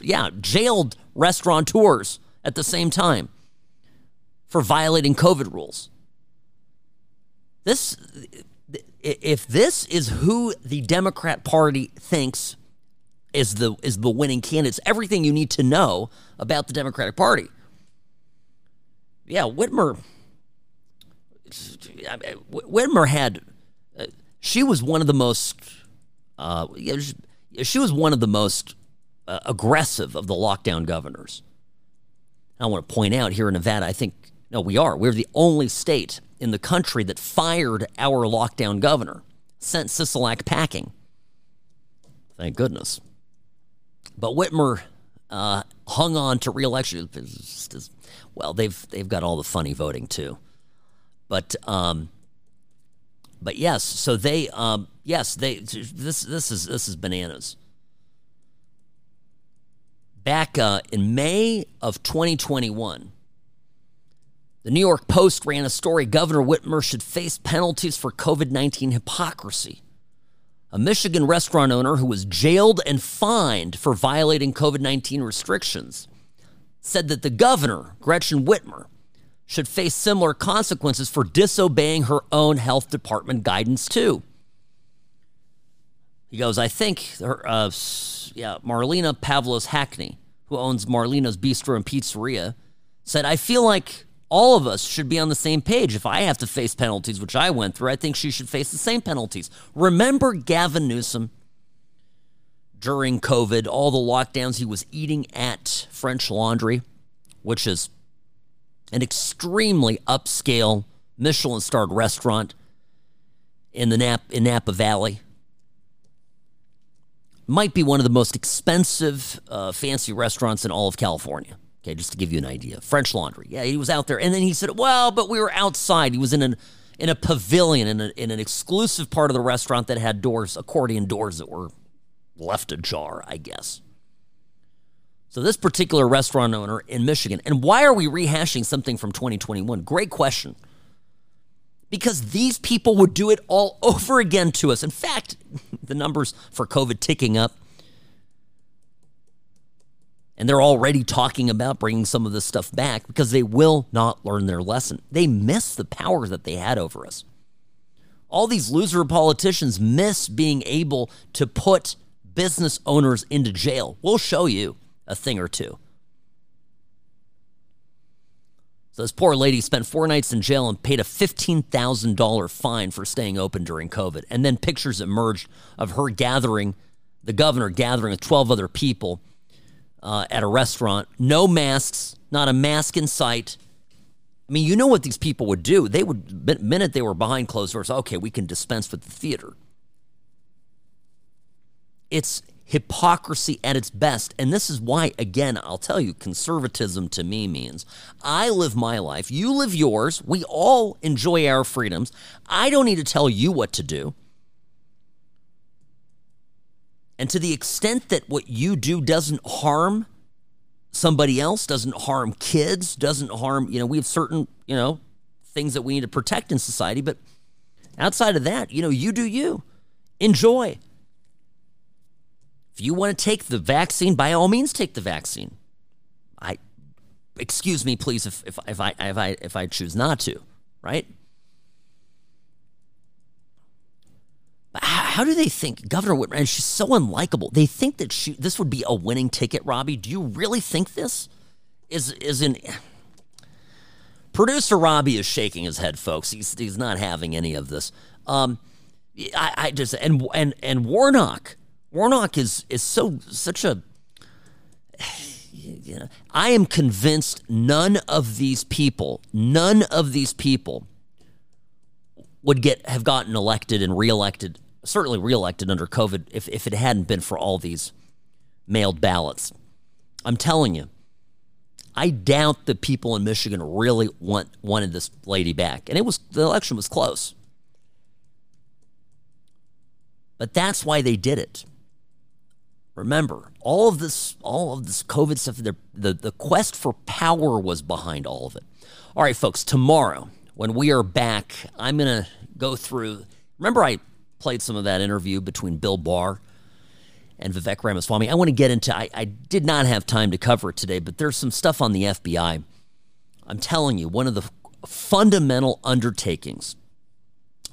yeah, jailed restaurateurs at the same time for violating COVID rules. This, if this is who the Democrat Party thinks is the is the winning candidates. Everything you need to know about the Democratic Party. Yeah, Whitmer. Whitmer had. Uh, she was one of the most. Uh, she was one of the most uh, aggressive of the lockdown governors. I want to point out here in Nevada, I think no, we are. We're the only state in the country that fired our lockdown governor, sent Sisolak packing. Thank goodness. But Whitmer uh, hung on to reelection. Well, they've they've got all the funny voting too, but um, but yes. So they um, yes they this this is this is bananas. Back uh, in May of 2021, the New York Post ran a story Governor Whitmer should face penalties for COVID 19 hypocrisy a Michigan restaurant owner who was jailed and fined for violating COVID 19 restrictions, said that the governor, Gretchen Whitmer, should face similar consequences for disobeying her own health department guidance, too. He goes, I think, uh, yeah, Marlena Pavlos Hackney, who owns Marlena's Bistro and Pizzeria, said, I feel like all of us should be on the same page. If I have to face penalties, which I went through, I think she should face the same penalties. Remember Gavin Newsom during COVID, all the lockdowns, he was eating at French Laundry, which is an extremely upscale Michelin starred restaurant in the Nap in Napa Valley. Might be one of the most expensive uh, fancy restaurants in all of California. Okay, just to give you an idea. French Laundry. Yeah, he was out there. And then he said, well, but we were outside. He was in an in a pavilion in, a, in an exclusive part of the restaurant that had doors, accordion doors that were left ajar, I guess. So this particular restaurant owner in Michigan, and why are we rehashing something from 2021? Great question. Because these people would do it all over again to us. In fact, the numbers for COVID ticking up and they're already talking about bringing some of this stuff back because they will not learn their lesson. They miss the power that they had over us. All these loser politicians miss being able to put business owners into jail. We'll show you a thing or two. So this poor lady spent four nights in jail and paid a $15,000 fine for staying open during COVID. And then pictures emerged of her gathering, the governor gathering with 12 other people uh, at a restaurant. No masks, not a mask in sight. I mean, you know what these people would do. They would, minute they were behind closed doors, okay, we can dispense with the theater. It's hypocrisy at its best. And this is why, again, I'll tell you, conservatism to me means I live my life, you live yours. We all enjoy our freedoms. I don't need to tell you what to do. And to the extent that what you do doesn't harm somebody else, doesn't harm kids, doesn't harm, you know, we have certain, you know, things that we need to protect in society. But outside of that, you know, you do you. Enjoy. If you want to take the vaccine, by all means take the vaccine. I excuse me, please, if, if, if I if I if I choose not to, right? How, do they think Governor Whitmer? And she's so unlikable. They think that she this would be a winning ticket, Robbie. Do you really think this is is in? Producer Robbie is shaking his head, folks. He's he's not having any of this. Um, I, I just and and and Warnock, Warnock is is so such a. You know, I am convinced none of these people, none of these people would get have gotten elected and reelected certainly reelected under COVID if, if it hadn't been for all these mailed ballots. I'm telling you, I doubt the people in Michigan really want wanted this lady back. And it was the election was close. But that's why they did it. Remember, all of this, all of this COVID stuff, the, the, the quest for power was behind all of it. All right, folks, tomorrow, when we are back, I'm going to go through. Remember, I played some of that interview between Bill Barr and Vivek Ramaswamy. I want to get into, I, I did not have time to cover it today, but there's some stuff on the FBI. I'm telling you, one of the fundamental undertakings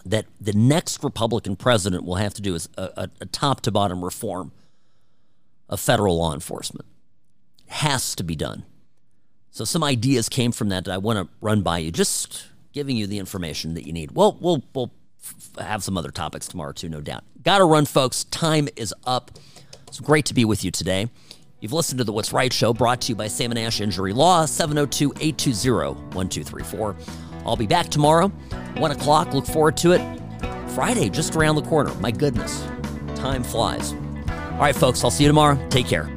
that the next Republican president will have to do is a, a, a top to bottom reform of federal law enforcement. It has to be done. So some ideas came from that that I want to run by you, just giving you the information that you need. Well, we'll we'll f- have some other topics tomorrow too, no doubt. Got to run, folks. Time is up. It's great to be with you today. You've listened to the What's Right show brought to you by Sam and Ash Injury Law, 702 820 1234. I'll be back tomorrow, 1 o'clock. Look forward to it. Friday, just around the corner. My goodness, time flies. All right, folks, I'll see you tomorrow. Take care.